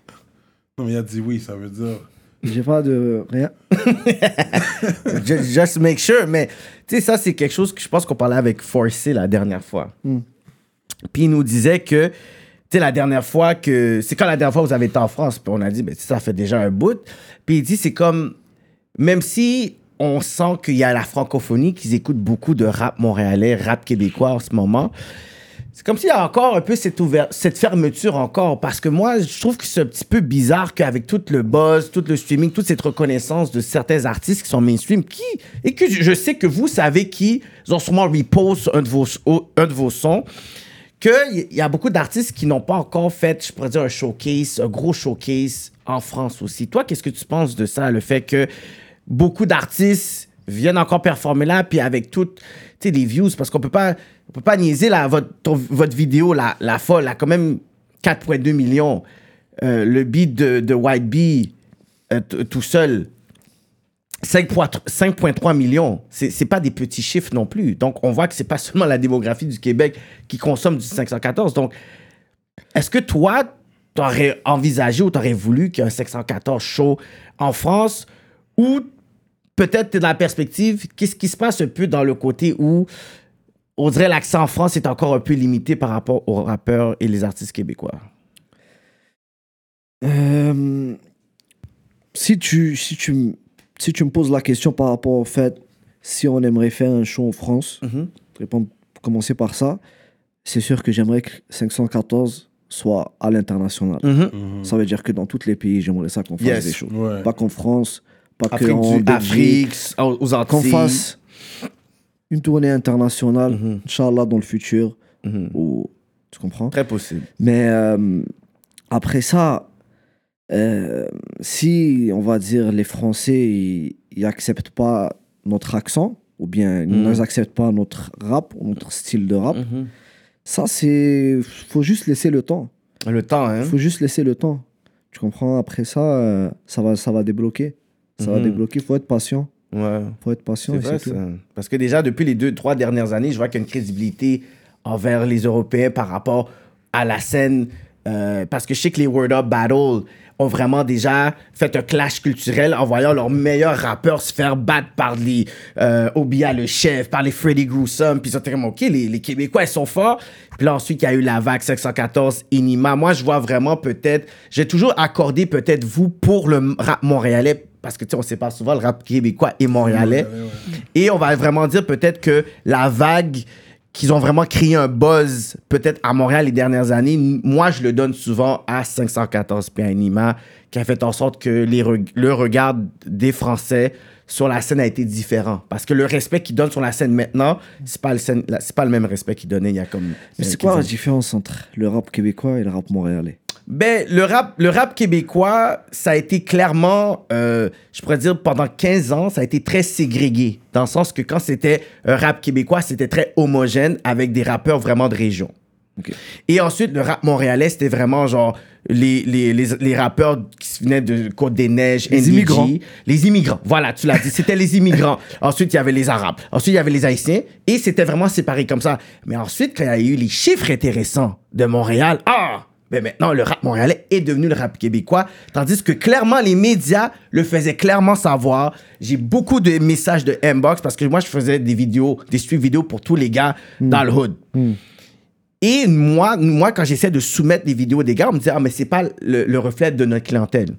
Non, mais il a dit oui, ça veut dire. J'ai pas de rien. Just, just make sure. Mais, tu sais, ça, c'est quelque chose que je pense qu'on parlait avec Forcé la dernière fois. Mm. Puis il nous disait que, tu sais, la dernière fois que. C'est quand la dernière fois que vous avez été en France? Puis on a dit, ben, ça fait déjà un bout. Puis il dit, c'est comme. Même si on sent qu'il y a la francophonie, qu'ils écoutent beaucoup de rap montréalais, rap québécois en ce moment. C'est comme s'il y a encore un peu cette, fermeture encore. Parce que moi, je trouve que c'est un petit peu bizarre qu'avec tout le buzz, tout le streaming, toute cette reconnaissance de certains artistes qui sont mainstream, qui, et que je sais que vous savez qui ont sûrement repost un de vos, un de vos sons, qu'il y a beaucoup d'artistes qui n'ont pas encore fait, je pourrais dire, un showcase, un gros showcase en France aussi. Toi, qu'est-ce que tu penses de ça, le fait que beaucoup d'artistes viennent encore performer là, puis avec toutes les views, parce qu'on peut pas, on peut pas niaiser votre, vidéo, la, folle, a quand même 4,2 millions. Euh, le beat de, de White Bee, euh, tout seul, 5,3 5,3 millions. C'est pas des petits chiffres non plus. Donc, on voit que c'est pas seulement la démographie du Québec qui consomme du 514. Donc, est-ce que toi, t'aurais envisagé ou t'aurais voulu qu'il y ait un 514 show en France ou peut-être t'es dans la perspective, qu'est-ce qui se passe un peu dans le côté où on dirait l'accent en France est encore un peu limité par rapport aux rappeurs et les artistes québécois? Euh, si, tu, si, tu, si tu me poses la question par rapport au fait si on aimerait faire un show en France, Mhm. répondre, commencer par ça, c'est sûr que j'aimerais que 514 soit à l'international. Mhm. Ça veut dire que dans tous les pays, j'aimerais ça qu'on fasse Yes. des shows. Ouais. Pas qu'en France, pas Afrique, qu'en du, Belgique. Afrique, aux Antilles. Qu'on fasse une tournée internationale, Mhm. Inch'Allah, dans le futur. Mhm. Ou, tu comprends? Très possible. Mais euh, après ça, euh, si, on va dire, les Français, ils, ils acceptent pas notre accent, ou bien ils Mhm. n'acceptent pas notre rap, notre style de rap, Mhm. ça, c'est... faut juste laisser le temps. Le temps, hein. faut juste laisser le temps. Tu comprends? Après ça, euh, ça, va, ça va débloquer. Ça va Mhm. débloquer. faut être patient. Ouais. faut être patient. Et vrai, tout. Parce que déjà, depuis les deux, trois dernières années, je vois qu'il y a une crédibilité envers les Européens par rapport à la scène. euh, parce que je sais que les Word Up Battle ont vraiment déjà fait un clash culturel en voyant leurs meilleurs rappeurs se faire battre par les euh, Obia le chef, par les Freddy Gruesome. Puis ils étaient comme, OK, les, les Québécois, ils sont forts. Puis là, ensuite, il y a eu la vague 514, Inima. Moi, je vois vraiment peut-être, j'ai toujours accordé peut-être vous pour le rap montréalais parce que tu sais, on sait pas souvent le rap québécois et montréalais. Et on va vraiment dire peut-être que la vague qu'ils ont vraiment créé un buzz peut-être à Montréal les dernières années, moi je le donne souvent à 514 puis à Anima, qui a fait en sorte que les le regard des Français sur la scène a été différent. Parce que le respect qu'ils donnent sur la scène maintenant, c'est pas le, scène- pas le même respect qu'ils donnaient il y a comme... Mais c'est quoi la 15 ans. différence entre le rap québécois et le rap montréalais? Ben, le rap, le rap québécois, ça a été clairement, euh, je pourrais dire, pendant 15 ans, ça a été très ségrégué. Dans le sens que quand c'était un rap québécois, c'était très homogène avec des rappeurs vraiment de région. Ok. Et ensuite, le rap montréalais, c'était vraiment genre les, les, les, les rappeurs qui venaient de Côte-des-Neiges, Les NDG, immigrants. Les immigrants, voilà, tu l'as dit. C'était les immigrants. Ensuite, il y avait les Arabes. Ensuite, il y avait les Haïtiens. Et c'était vraiment séparé comme ça. Mais ensuite, quand il y a eu les chiffres intéressants de Montréal, ah! Ben maintenant, le rap montréalais est devenu le rap québécois. Tandis que clairement, les médias le faisaient clairement savoir. J'ai beaucoup de messages de inbox parce que moi, je faisais des vidéos, des street vidéos pour tous les gars dans le hood. Et moi, moi quand j'essaie de soumettre les vidéos des gars, on me dit, ah, mais c'est pas le, le reflet de notre clientèle.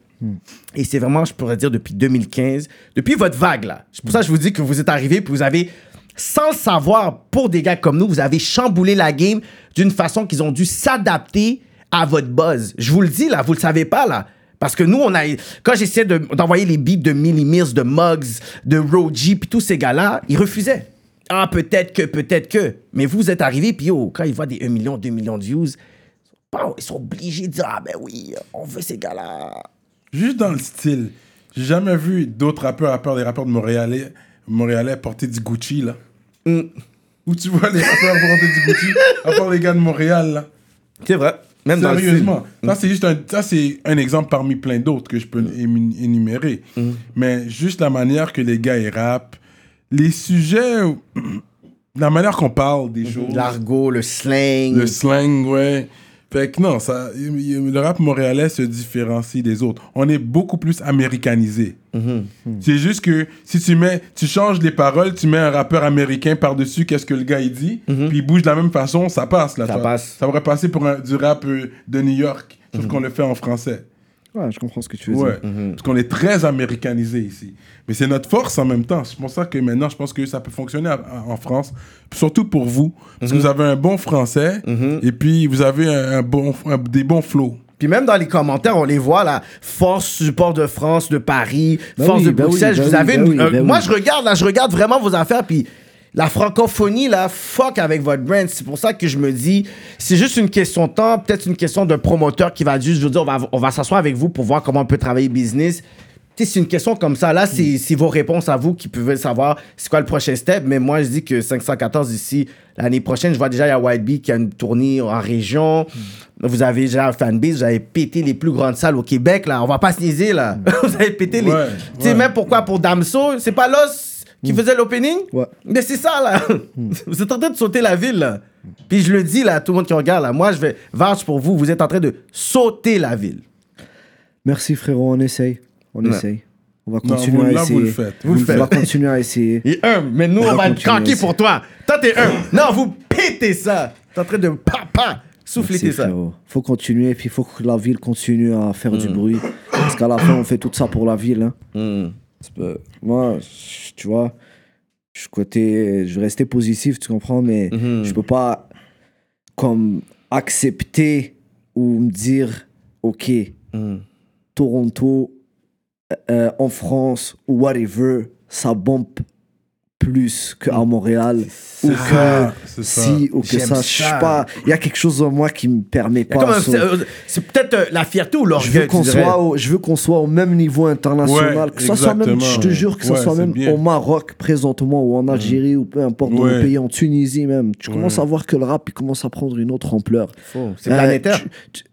Et c'est vraiment, je pourrais dire, depuis 2015, depuis votre vague, là. C'est pour ça que je vous dis que vous êtes arrivé, puis vous avez, sans le savoir, pour des gars comme nous, vous avez chamboulé la game d'une façon qu'ils ont dû s'adapter à votre buzz. Je vous le dis, là, vous le savez pas, là. Parce que nous, on a. Quand j'essayais de- d'envoyer les beats de Millimeers, de Muggs, de Roji, puis tous ces gars-là, ils refusaient. Ah, peut-être que, peut-être que. Mais vous êtes arrivé, puis oh, quand ils voient des 1 million, 2 millions de views, ils sont obligés de dire Ah, ben oui, on veut ces gars-là. Juste dans le style. J'ai jamais vu d'autres rappeurs, à part les rappeurs de Montréalais, Montréalais porter du Gucci, là. Mm. Où tu vois les rappeurs porter du Gucci, à part les gars de Montréal, là. C'est vrai. Même dans le Sérieusement. style. Ça, c'est juste un, ça, c'est un exemple parmi plein d'autres que je peux ému- énumérer. Mm. Mais juste la manière que les gars ils rappent, les sujets, la manière qu'on parle des choses, L'argot, le slang. le slang, ouais. Fait que non, ça, le rap montréalais se différencie des autres. On est beaucoup plus américanisé. Mm-hmm. C'est juste que si tu mets, tu changes les paroles, tu mets un rappeur américain par-dessus, qu'est-ce que le gars il dit, puis il bouge de la même façon, ça passe là. Ça passe. Ça pourrait passer pour un- du rap euh, de New York, sauf qu'on le fait en français. Ouais, je comprends ce que tu veux Ouais, dire. parce qu'on est très américanisé ici. Mais c'est notre force en même temps. C'est pour ça que maintenant, je pense que ça peut fonctionner à- à- en France, surtout pour vous, parce que vous avez un bon français et puis vous avez un, un bon, un- des bons flows. Puis même dans les commentaires, on les voit là. Force support de France, de Paris, Ben force oui, de ben Bruxelles. oui, vous ben avez oui, ben ben Moi, oui. je regarde là, je regarde vraiment vos affaires. Puis la francophonie là, fuck avec votre brand. C'est pour ça que je me dis, c'est juste une question de temps, peut-être une question d'un promoteur qui va juste vous dire, on va, on va s'asseoir avec vous pour voir comment on peut travailler business. C'est une question comme ça. Là, c'est c'est vos réponses à vous qui pouvez savoir c'est quoi le prochain step. Mais moi, je dis que 514 ici, l'année prochaine, je vois déjà, il y a White Bee qui a une tournée en région. Vous avez déjà un fanbase, vous avez pété les plus grandes salles au Québec, là. On va pas se niaiser, là. vous avez pété les. Tu sais, ouais. même pourquoi pour Damso, c'est pas Los qui faisait l'opening? Ouais. Mais c'est ça, là. vous êtes en train de sauter la ville, là. Puis je le dis, là, à tout le monde qui regarde, là. Moi, je vais vouch pour vous. Vous êtes en train de sauter la ville. Merci frérot, on essaye. On Ouais. essaye. On va Non, continuer vous- à là, essayer. vous le faites. Vous le On va faites. continuer à essayer. Et un, mais nous, on, va le continuer craquer aussi. pour toi. Toi, t'es un. Non, vous pétez ça. T'es en train de papa souffler Merci, ça. frérot. Faut continuer, puis il faut que la ville continue à faire du bruit. Parce qu'à la fin, on fait tout ça pour la ville. hein. Pas- Moi, tu vois, je côté, je rester positif, tu comprends, mais Mhm. je peux pas comme accepter ou me dire, ok, Hmm. Toronto, euh, en France ou whatever, ça bombe plus qu'à Montréal ou ça, que ça. si ou que J'aime ça. Je sais ça. pas. Il y a quelque chose en moi qui me permet pas. c'est euh, c'est peut-être euh, la fierté ou je l'orgueil. veux qu'on soit, au, je veux qu'on soit au même niveau international, Ouais, que ça soit même, je te jure que ça Ouais, soit même bien. au Maroc présentement ou en Algérie ou peu importe dans Ouais. le pays, en Tunisie même. Tu commences à voir que le rap il commence à prendre une autre ampleur. C'est Euh, planétaire.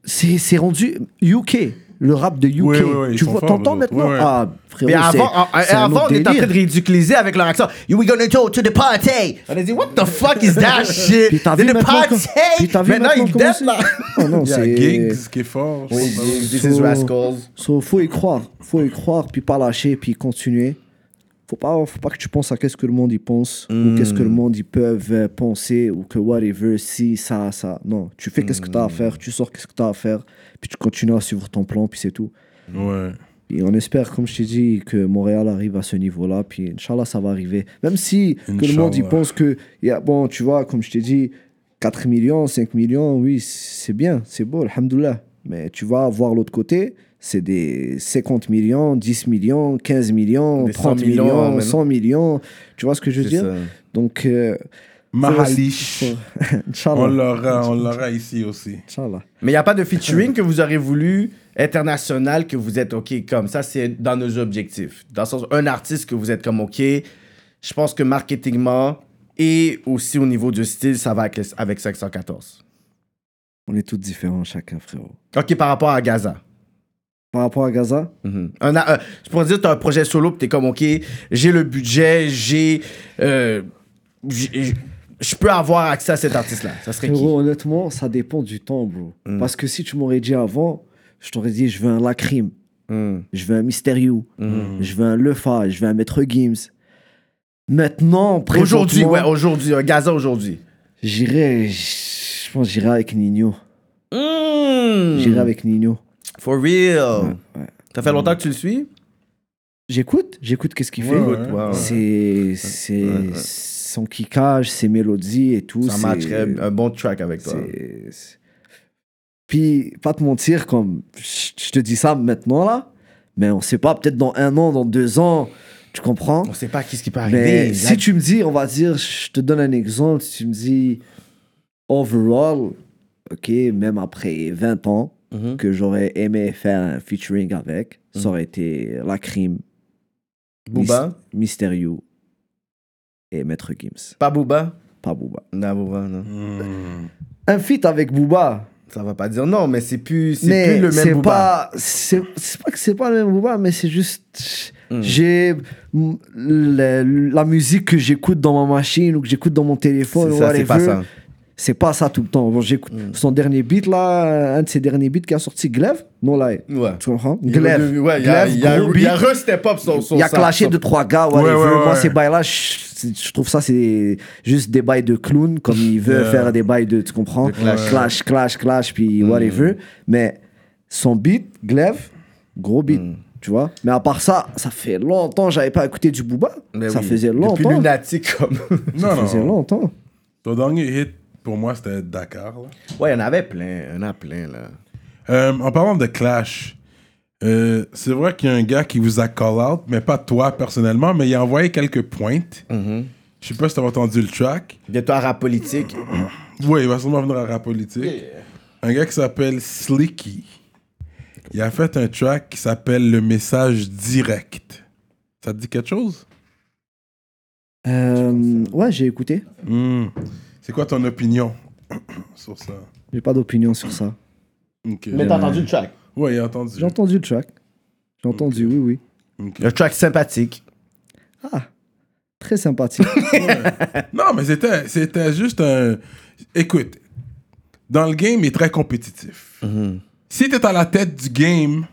c'est rendu UK, le rap de UK. Tu vois, t'entends maintenant? Ah, frérot, Mais avant, c'est- en- c'est un avant on était en train de ridiculiser avec leur accent. You we gonna go to the party. On a dit, what the fuck is that shit? Puis t'as vu the maintenant party? puis t'as vu Maintenant, maintenant ils c'est- là. Oh non, Il y a c'est. Gigs qui est fort. Oui, pense. This is Rascals. So, faut y croire, faut y croire, puis pas lâcher, puis continuer. Faut pas, faut pas que tu penses à qu'est-ce que le monde y pense, ou qu'est-ce que le monde y peuvent euh, penser, ou que whatever, si, ça, ça. Non, tu fais qu'est-ce que t'as à faire, tu sors qu'est-ce que t'as à faire, puis tu continues à suivre ton plan, puis c'est tout. Ouais. Et on espère, comme je t'ai dit, que Montréal arrive à ce niveau-là, puis Inch'Allah, ça va arriver. Même si que le monde y pense que, il y a, bon, tu vois, comme je t'ai dit, 4 millions, 5 millions, oui, c'est bien, c'est beau, alhamdoulilah. Mais tu vas voir l'autre côté, c'est des 50 millions, 10 millions, 15 millions, Des 100 30 millions, millions, même. 100 millions. Tu vois ce que je veux C'est dire? ça. Donc, euh, Mahalish. On Inch'Allah. l'aura, on l'aura ici aussi. Inch'Allah. Mais il n'y a pas de featuring que vous aurez voulu international que vous êtes OK comme ça, c'est dans nos objectifs. Dans le sens, un artiste que vous êtes comme OK, je pense que marketingement et aussi au niveau du style, ça va avec, avec 514. On est tous différents, chacun, frérot. OK, par rapport à Gaza. Par rapport à Gaza? Un a- euh, je pourrais dire, tu as un projet solo, puis tu es comme, OK, j'ai le budget, j'ai. euh, j'ai- je peux avoir accès à cet artiste-là. Ça serait qui? honnêtement, ça dépend du temps, bro. Mm. Parce que si tu m'aurais dit avant, je t'aurais dit, je veux un Lacrim, Mhm. je veux un Mystérieux, Mhm. je veux un Lefa, je veux un Maître Gims. Maintenant, Aujourd'hui, ouais, aujourd'hui, un Gaza aujourd'hui. j'irai, je pense, j'irai avec Nino. Mhm. J'irai avec Nino. For real. Ouais, ouais. Ça fait longtemps que tu le suis? J'écoute, j'écoute qu'est-ce qu'il Ouais, fait. C'est. Son kickage, ses mélodies et tout. Ça matcherait un bon track avec toi. Puis, pas te mentir, comme je te dis ça maintenant là, mais on sait pas, peut-être dans un an, dans deux ans, tu comprends? On sait pas qu'est-ce qui peut Mais arriver. si tu me dis, on va dire, je te donne un exemple, si tu me dis overall, ok, même après 20 ans, Mhm. que j'aurais aimé faire un featuring avec, Mm. ça aurait été La Crime, Booba? Mystérieux et Maître Gims, Pas Booba? Pas Booba. Non, Booba, non. Hmm. Un feat avec Booba, Ça va pas dire non, mais c'est plus, c'est mais plus le même c'est Booba. pas c'est pas que c'est pas le même Booba mais c'est juste Mm. j'ai la, la musique que j'écoute dans ma machine ou que j'écoute dans mon téléphone C'est ou ça, c'est pas ça. c'est pas ça tout le temps Bon, j'écoute Mm. son dernier beat là un de ses derniers beats qui a sorti Glaive non là Ouais. tu comprends? Glaive Ouais, il y a, Glaive, il y a, y a re-step up son, son il y a clashé de trois gars whatever. Ouais, ouais, moi ouais. ces bails là je, je trouve ça c'est juste des bails de clown comme il veut Yeah. faire des bails de tu comprends? De clash. clash clash clash puis Mm. whatever mais son beat Glaive gros beat Mm. tu vois? Mais à part ça ça fait longtemps que j'avais pas écouté du Booba Mais ça oui. faisait Depuis longtemps lunatique comme. Non, ça faisait non. longtemps Ton dernier hit, pour moi, c'était Dakar. là. ouais, il y en avait plein. Il y en a plein, là. Euh, en parlant de Clash, euh, c'est vrai qu'il y a un gars qui vous a call out, mais pas toi personnellement, mais il a envoyé quelques pointes. Mhm. Je sais pas si t'as entendu le track. Bientôt à rap politique. Oui, il va sûrement venir à rap politique. Un gars qui s'appelle Slicky. Il a fait un track qui s'appelle Le message direct. Ça te dit quelque chose? Euh, ouais j'ai écouté Hmm. C'est quoi ton opinion sur ça? j'ai pas d'opinion sur ça Mais t'as entendu le track? Ouais, a entendu. j'ai entendu le track j'ai entendu oui oui. Le track sympathique. ah très sympathique Non, mais c'était, c'était juste un. Écoute, dans le game, il est très compétitif. Mhm. Si t'es à la tête du game,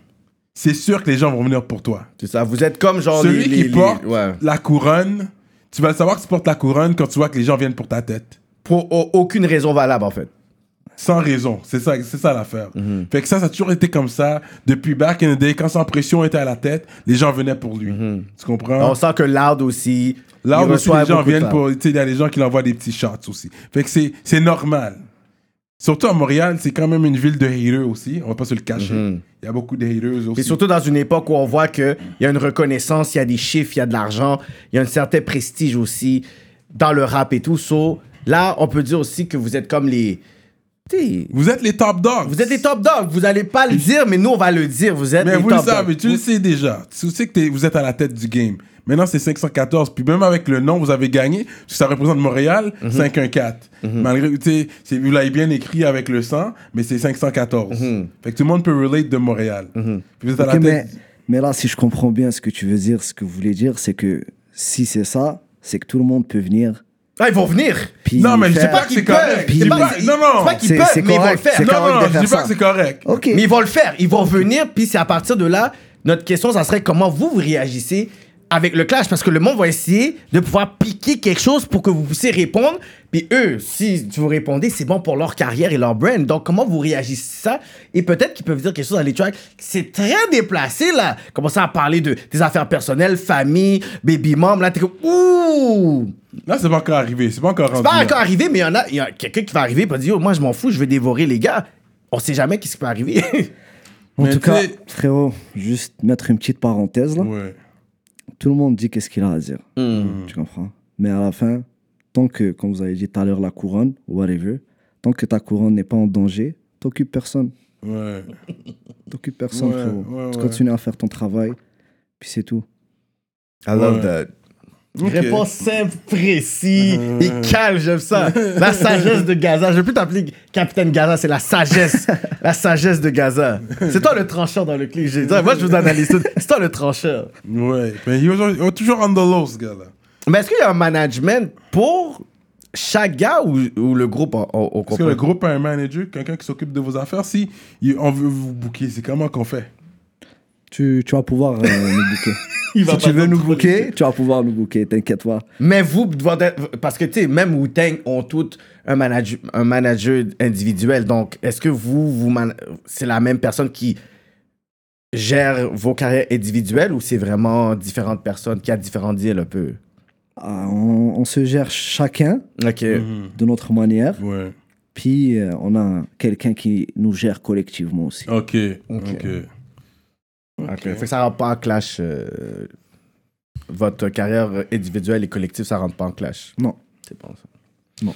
c'est sûr que les gens vont venir pour toi. C'est ça. Vous êtes comme genre Celui les, qui les- les- porte ouais. la couronne, tu vas le savoir que tu portes la couronne quand tu vois que les gens viennent pour ta tête. Pour au- aucune raison valable, en fait. Sans raison. C'est ça, c'est ça l'affaire. Mhm. Fait que ça, ça a toujours été comme ça. Depuis back in the day, quand Sans Pression était à la tête, les gens venaient pour lui. Mhm. Tu comprends? On sent que Loud aussi. Il aussi, les gens viennent pour. Tu sais, il y a des gens qui l'envoient des petits shots aussi. Fait que c'est, c'est normal. Surtout à Montréal, c'est quand même une ville de haters aussi. On va pas se le cacher. Mhm. Il y a beaucoup de haters aussi. Et surtout dans une époque où on voit qu'il y a une reconnaissance, il y a des chiffres, il y a de l'argent, il y a un certain prestige aussi dans le rap et tout. So, là, on peut dire aussi que vous êtes comme les. T'sais, Vous êtes les top dogs. Vous êtes les top dogs. Vous allez pas le dire, mais nous, on va le dire. Vous êtes Mais les vous le top savez, dogs. tu le sais déjà. Tu sais que t'es- vous êtes à la tête du game. Maintenant, c'est 514. Puis même avec le nom, vous avez gagné. parce que Ça représente Montréal, Mhm. 514. Malgré, tu sais, c'est- vous l'avez bien écrit avec le 100, mais c'est 514. Mhm. Fait que tout le monde peut relate de Montréal. Puis vous êtes à Ok, la mais, mais là, si je comprends bien ce que tu veux dire, ce que vous voulez dire, c'est que si c'est ça, c'est que tout le monde peut venir. Ah, ils vont venir. Puis Non, mais je dis faire- pas que c'est qu'ils peuvent. correct. C'est Je dis pas- Non, non. c'est pas qu'ils C'est- peuvent, c'est mais ils vont le correct, faire. c'est Non, correct non, de je faire dis pas ça. que c'est correct. Ok. Mais ils vont le faire. Ils vont venir, puis c'est à partir de là, notre question, ça serait comment vous, vous réagissez avec le clash, parce que le monde va essayer de pouvoir piquer quelque chose pour que vous puissiez répondre. Puis eux, si vous répondez, c'est bon pour leur carrière et leur brand. Donc, comment vous réagissez à ça? Et peut-être qu'ils peuvent dire quelque chose dans les tracks. C'est très déplacé, là. Commencer à parler de des affaires personnelles, famille, baby mom. Là, t'es comme, ouh! Là, c'est pas encore arrivé. C'est pas encore C'est rendu. pas encore arrivé, mais il y en a, il y a quelqu'un qui va arriver et va dire, oh, moi, je m'en fous, je vais dévorer les gars. On sait jamais qu'est-ce qui peut arriver. En Mais tout cas, frérot, juste mettre une petite parenthèse là. Ouais. Tout le monde dit qu'est-ce qu'il a à dire. Hmm. Tu comprends? Mais à la fin, tant que, comme vous avez dit tout à l'heure, la couronne, whatever, tant que ta couronne n'est pas en danger, t'occupes personne. Ouais. T'occupes personne, Ouais, frérot. ouais, tu ouais. continues à faire ton travail, puis c'est tout. I love Ouais. that. Ok. Réponse simple, précis et calme, j'aime ça. La sagesse de Gaza. Je vais plus t'appeler Capitaine Gaza, c'est la sagesse. la sagesse de Gaza. C'est toi le trancheur dans le clip. Moi, je vous analyse tout. C'est toi le trancheur. Ouais. Mais il est toujours on the low, ce gars-là. Mais est-ce qu'il y a un management pour chaque gars ou, ou le groupe au, au, Parce que le groupe a un manager, quelqu'un qui s'occupe de vos affaires? Si on veut vous booker, c'est comment qu'on fait? Tu, tu vas pouvoir euh, nous booker. Il si tu veux nous booker, tu vas pouvoir nous booker, t'inquiète pas. Mais vous, parce que tu sais, même Wu-Tang ont tout un manager, un manager individuel. Donc, est-ce que vous, vous c'est la même personne qui gère vos carrières individuelles ou c'est vraiment différentes personnes qui a différents deals un peu? Ah, on, on se gère chacun Ok. de notre manière, Ouais. puis euh, on a quelqu'un qui nous gère collectivement aussi. Ok. Ok. Ok. Ok. Fait que ça rentre pas en clash. euh, votre carrière individuelle et collective, ça rentre pas en clash. Non. C'est bon ça.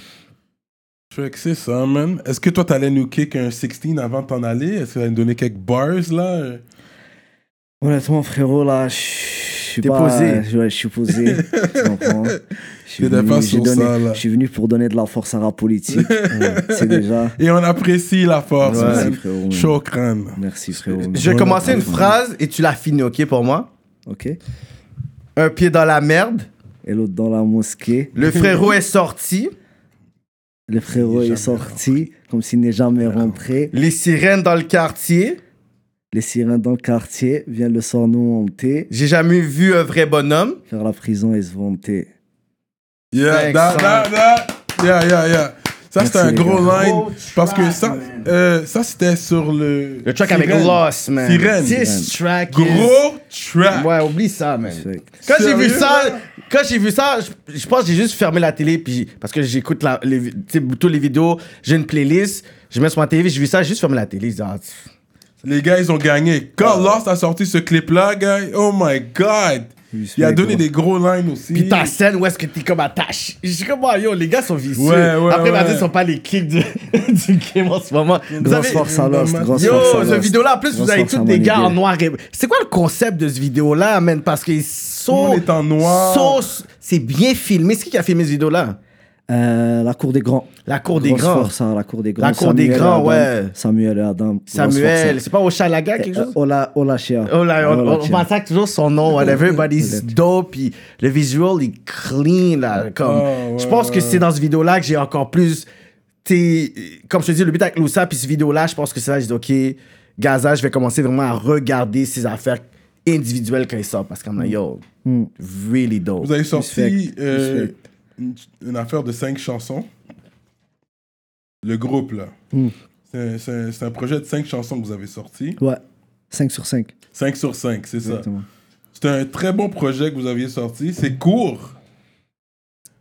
Fait que c'est ça, man. Est-ce que toi, t'allais nous kick un 16 avant de t'en aller? Est-ce que t'allais nous donner quelques bars, là? Honnêtement, frérot, là, je suis T'es pas... posé. Ouais, je suis posé. Je suis venu- pas j'ai sur donné- ça, là. Je suis venu pour donner de la force à la politique. C'est déjà... Et on apprécie la force, Ouais. Merci, frérot. Chaud crâne. Merci, frérot. Je vais Voilà. commencer une phrase et tu la finis, ok, pour moi? Ok. Un pied dans la merde. Et l'autre dans la mosquée. Le frérot est sorti. Le frérot est sorti comme s'il n'est jamais rentré. Les sirènes dans le quartier. Les sirènes dans le quartier viennent le soir nous monter, J'ai jamais vu un vrai bonhomme. faire la prison et se vanter. Yeah, that, that, that. Yeah, yeah, yeah. Ça, c'était un gros gars. line. Gros parce que ça, euh, ça c'était sur le. Le track avec. Lost, man. Sirène. This track is- Gros track. Ouais, oublie ça, man. Quand j'ai vu ça, quand j'ai vu ça, je, je pense que j'ai juste fermé la télé puis parce que j'écoute les, toutes les vidéos, j'ai une playlist, je mets sur ma télé, j'ai vu ça, j'ai juste fermé la télé. je dis, ah. Les gars, ils ont gagné. Quand Lost a sorti ce clip-là, gars, oh my god. Il a donné des gros lines aussi. Puis ta scène où est-ce que t'es comme attaché. Je suis comme, ah, yo, les gars sont vicieux. Ouais, ouais, Après, ouais. ce sont pas les clics du, du game en ce moment. Vous Grosse avez- force à Lost, grosse Yo, force à Lost. vidéo-là, en plus, vous Grosse avez force tous des gars en noir et... C'est quoi le concept de cette vidéo-là, man? Parce qu'ils sont... Tout le monde est en noir. sont- C'est bien filmé. C'est qui qui a filmé cette vidéo-là? Euh, la cour des grands. La cour des Grosse grands. force à la cour des grands. La cour des Samuel et grands, Adam. ouais. Samuel et Adam. Samuel, force c'est pas Oshalaga, à- quelque Euh, chose? Ola, Ola Chia. Oh là, on, Ola on Chia. massacre toujours son nom, whatever, but he's dope, puis le visual est clean, là, comme, Ah, ouais, je pense que c'est dans cette vidéo-là que j'ai encore plus, t'sais, comme je te dis, le but avec Loussa, puis cette vidéo-là, je pense que c'est là, que j'ai dit, ok, Gaza, je vais commencer vraiment à regarder ses affaires individuelles quand il sort, parce qu'on a, yo, Hmm. really dope. Vous avez sorti Respect. euh, Respect. Une, une affaire de cinq chansons. Le groupe, là. Mm. C'est- un projet de cinq chansons que vous avez sorti. Ouais. 5 sur 5. 5 sur 5, c'est ça. C'est un très bon projet que vous aviez sorti. C'est court,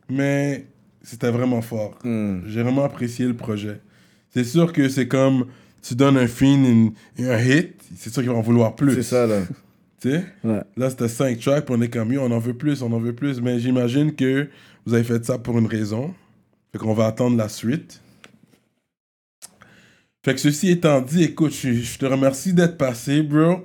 mais c'était vraiment fort. Hmm. J'ai vraiment apprécié le projet. c'est sûr que c'est comme tu donnes un film, une- un hit, c'est sûr qu'ils vont en vouloir plus. C'est ça, là. Tu sais? Ouais. Là, c'était 5 tracks, puis on est comme, yo, on en veut plus, on en veut plus. Mais j'imagine que vous avez fait ça pour une raison. Fait qu'on va attendre la suite. Fait que ceci étant dit, écoute, je, je te remercie d'être passé, bro.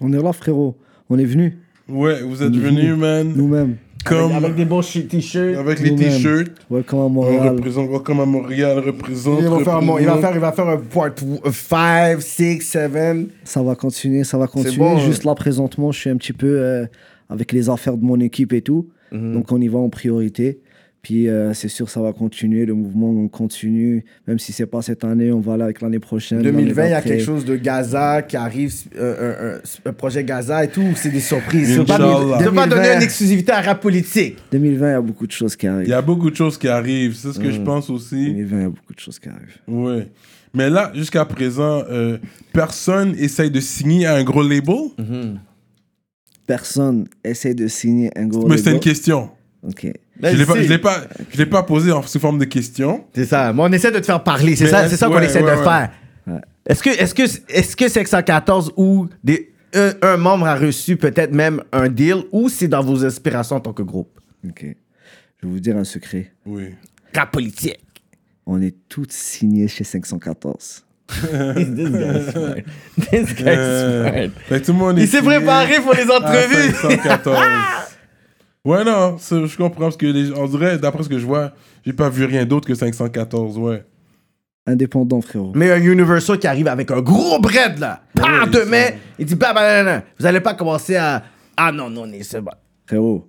On est là, frérot. On est venu, Ouais, vous êtes venu. man. nous-mêmes. Comme Avec, avec des bons t-shirts. avec les t-shirts. Welcome à On Montréal. représente, comme à Montréal, représente. Il va, faire, un mo- il va représente. faire, il va faire un part 5, 6, 7. Ça va continuer, ça va continuer. bon, hein. Juste là, présentement, je suis un petit peu euh, avec les affaires de mon équipe et tout. Mhm. Donc, on y va en priorité. Puis, euh, c'est sûr, ça va continuer. Le mouvement, on continue. Même si c'est pas cette année, on va là avec l'année prochaine. 2020, il y a quelque chose de Gaza qui arrive, euh, un, un- un projet Gaza et tout, ou c'est des surprises? Peux pas, donner 2020. une exclusivité à rap politique. 2020, il y a beaucoup de choses qui Il arrivent. y a beaucoup de choses qui arrivent, c'est ce que je pense aussi. 2020, il y a beaucoup de choses qui arrivent. Ouais. Mais là, jusqu'à présent, euh, personne essaye de signer à un gros label? Personne essaie de signer un gros Mais c'est une label. question. Ok. Je l'ai pas, je l'ai pas, je l'ai pas posé en sous forme de question. C'est ça. Mais on essaie de te faire parler. C'est Mais ça, est-ce- c'est ça qu'on ouais, essaie ouais, de ouais. faire. Est-ce que, est-ce que, est-ce que 514 ou des, un, un membre a reçu peut-être même un deal ou c'est dans vos aspirations en tant que groupe? Ok. Je vais vous dire un secret. Oui. Rap politique. On est tous signés chez 514. This guy's smart. This guy's Euh, smart. que tout le monde Il est s'est signé préparé pour les à entrevues. 514. ouais, non, je comprends parce que les, on dirait, d'après ce que je vois, j'ai pas vu rien d'autre que 514, ouais. Indépendant, frérot. Mais un Universal qui arrive avec un gros bread là. Par oui, demain, il dit bah, bah, bah, bah, bah. Vous allez pas commencer à. Ah non, non, c'est c'est bon. Frérot,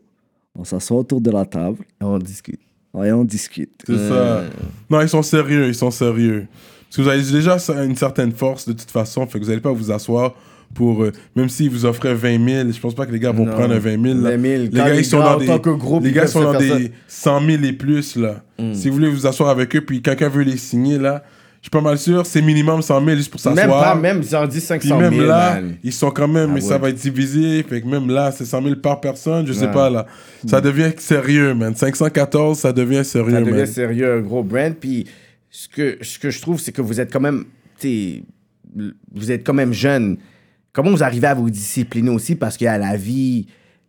on s'assoit autour de la table On discute. et on discute. C'est ça. Non, ils sont sérieux, ils sont sérieux. Parce que vous avez déjà une certaine force de toute façon, fait que vous n'allez pas vous asseoir pour. euh, même s'ils vous offraient 20 000, je pense pas que les gars vont Non. prendre un 20 000. là. 20 000. Les gars, ils sont gars, dans des. groupe, les gars sont dans des 100 000 et plus, là. Mm. Si vous voulez vous asseoir avec eux, puis quelqu'un veut les signer, là, je suis pas mal sûr, c'est minimum 100 000 juste pour s'asseoir. Même pas, même, ils ont dit Puis 500 000. même là, man. ils sont quand même, Ah mais ça ouais. va être divisé. Fait que même là, c'est 100 000 par personne, je sais Ouais. pas là. Ça devient sérieux, man. 514, ça devient sérieux, Ça devient man. sérieux, un gros brand. Puis ce que, ce que je trouve, c'est que vous êtes quand même. Vous êtes quand même jeune. Comment vous arrivez à vous discipliner aussi? Parce qu'il y a la vie.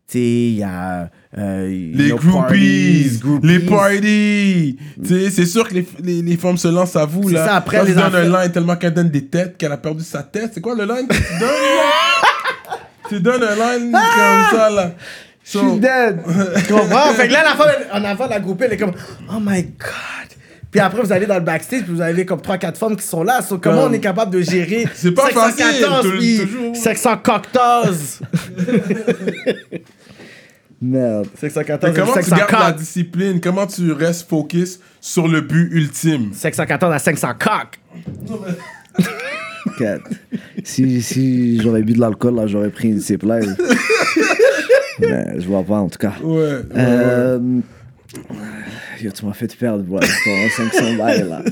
tu sais, Il y a. euh, Les groupies, parties, groupies. les parties. Tu sais, c'est sûr que les, les, les femmes se lancent à vous, C'est là. ça, après, Quand les tu donnes un line tellement qu'elle donne des têtes, qu'elle a perdu sa tête. C'est quoi le line que tu donnes, là? Tu donnes un line comme ça, là. Je suis dead. tu comprends? fait que là, la femme, en avant, la groupée, elle est comme, oh my god. Puis après, vous allez dans le backstage, puis vous avez comme 3-4 femmes qui sont là. So, comment Comme- on est capable de gérer C'est pas facile, 514 tou- puis toujours. 514? Merde. 514 Mais comment tu gardes la 540. discipline? Comment tu restes focus sur le but ultime? 514 à 500 coq. Si, si j'aurais bu de l'alcool, là, j'aurais pris une Live. Mais je vois pas, en tout cas. Ouais. ouais, ouais. Euh, tu m'as fait perdre, voilà, ton 500 balles, là.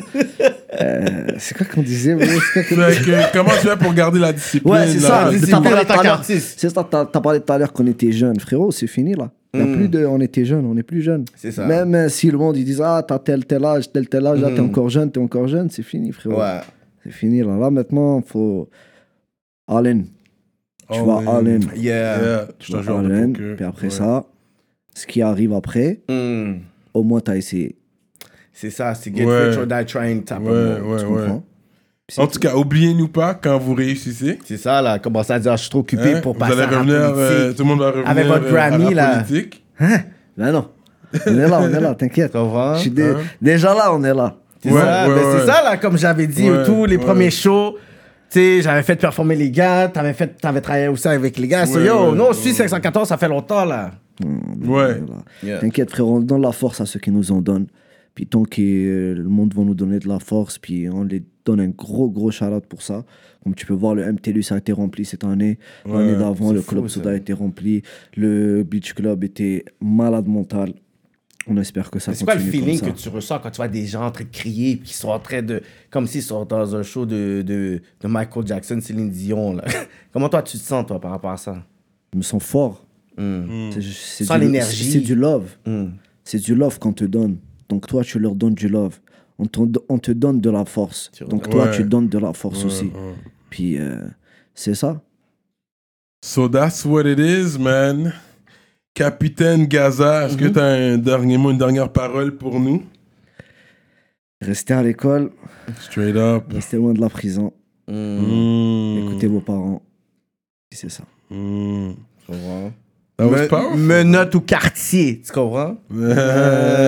Euh, c'est quoi qu'on disait, bro? C'est quoi qu'on Fait que, comment tu fais pour garder la discipline? Ouais, c'est ça. C'est ça, t'as parlé tout à l'heure qu'on était jeunes. Frérot, c'est fini, là. Il y a plus de on était jeunes, on est plus jeunes. C'est ça. Même euh, si le monde, ils disent, ah, t'as tel, tel âge, tel, tel âge, là, t'es encore jeune, t'es encore jeune, c'est fini, frérot. Ouais. C'est fini, là. Là, maintenant, faut all in. Tu vas in. all in. Yeah. Yeah, je Tu joueur all in. Puis après Ouais. ça, ce qui arrive après, Hmm. Au moins, t'as essayé. C'est ça, c'est get Ouais. rich or die trying type Ouais, ouais, Tu ouais. comprends? En tout cas, oubliez-nous pas quand vous réussissez. C'est ça, là. Commencer à dire, je suis trop occupé Hein, pour vous passer allez à la euh, politique. tout le monde va revenir Avec votre euh, à Grammy, là. politique. Ben non. On est là, on est là, t'inquiète. Dé- Hein? Déjà là, on est là. C'est Ouais, ça, ouais, ben ouais. c'est ça, là, comme j'avais dit, Ouais, tous les ouais. premiers shows. Tu sais, j'avais fait performer les gars, t'avais, fait, t'avais travaillé aussi avec les gars. So, yo, ouais, nous, on ouais. suit 514, ça fait longtemps, là. Ouais. Yeah. T'inquiète, frérot, on donne la force à ceux qui nous en donnent. Puis tant que euh, le monde va nous donner de la force, puis on les donne un gros, gros shout pour ça. Comme tu peux voir, le MTLUS a été rempli cette année. L'année Ouais, d'avant, le fou, Club ça. Soda a été rempli. Le Beach Club était malade mental. On espère que ça C'est quoi le feeling que ça. tu ressens quand tu vois des gens en train de crier, puis qui sont en train de. Comme s'ils sont dans un show de, de, de Michael Jackson, Céline Dion, là. Comment toi, tu te sens, toi, par rapport à ça? Je me sens fort. Hmm. C'est- c'est Sans du- l'énergie. C'est du love. Hmm. C'est du love qu'on te donne. Donc toi, tu leur donnes du love. on, te- on te donne de la force. Donc toi, Ouais. tu donnes de la force Ouais, aussi. ouais. Puis euh, c'est ça. So that's what it is, man. Capitaine Gaza, est-ce que Mhm. tu as un dernier mot, une dernière parole pour nous? Restez à l'école, Straight up. restez loin de la prison, écoutez vos parents. C'est ça. Mm. That was Me- powerful. Menottes au quartier, tu comprends?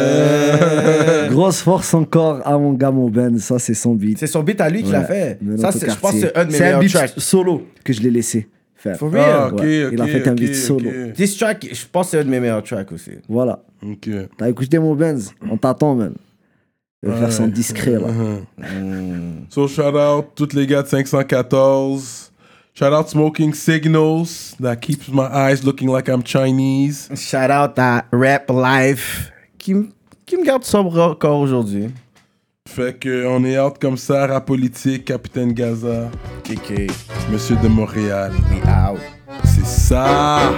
Euh. Grosse force encore à mon gars, mon Ben. Ça, c'est son beat. C'est son beat à lui qui l'a Ouais. fait. Ça, c'est- je pense que quartier. c'est un de mes C'est un meilleurs beat tracks. solo que je l'ai laissé faire. For Ah, real. Ouais. ok, Il a fait un beat solo. This track, je pense que c'est un de mes meilleurs tracks aussi. Voilà. Ok. T'as écouté mon Benz On t'attend, man. Il va faire son Ouais. discret, là. So shout out tous les gars de 514. Shout out Smoking Signals that keeps my eyes looking like I'm Chinese. Shout out à Rap Life qui, qui me garde sobre encore aujourd'hui. Fait que on est out comme ça, rap politique, Capitaine Gaza, KK, Monsieur de Montréal. we out. C'est ça.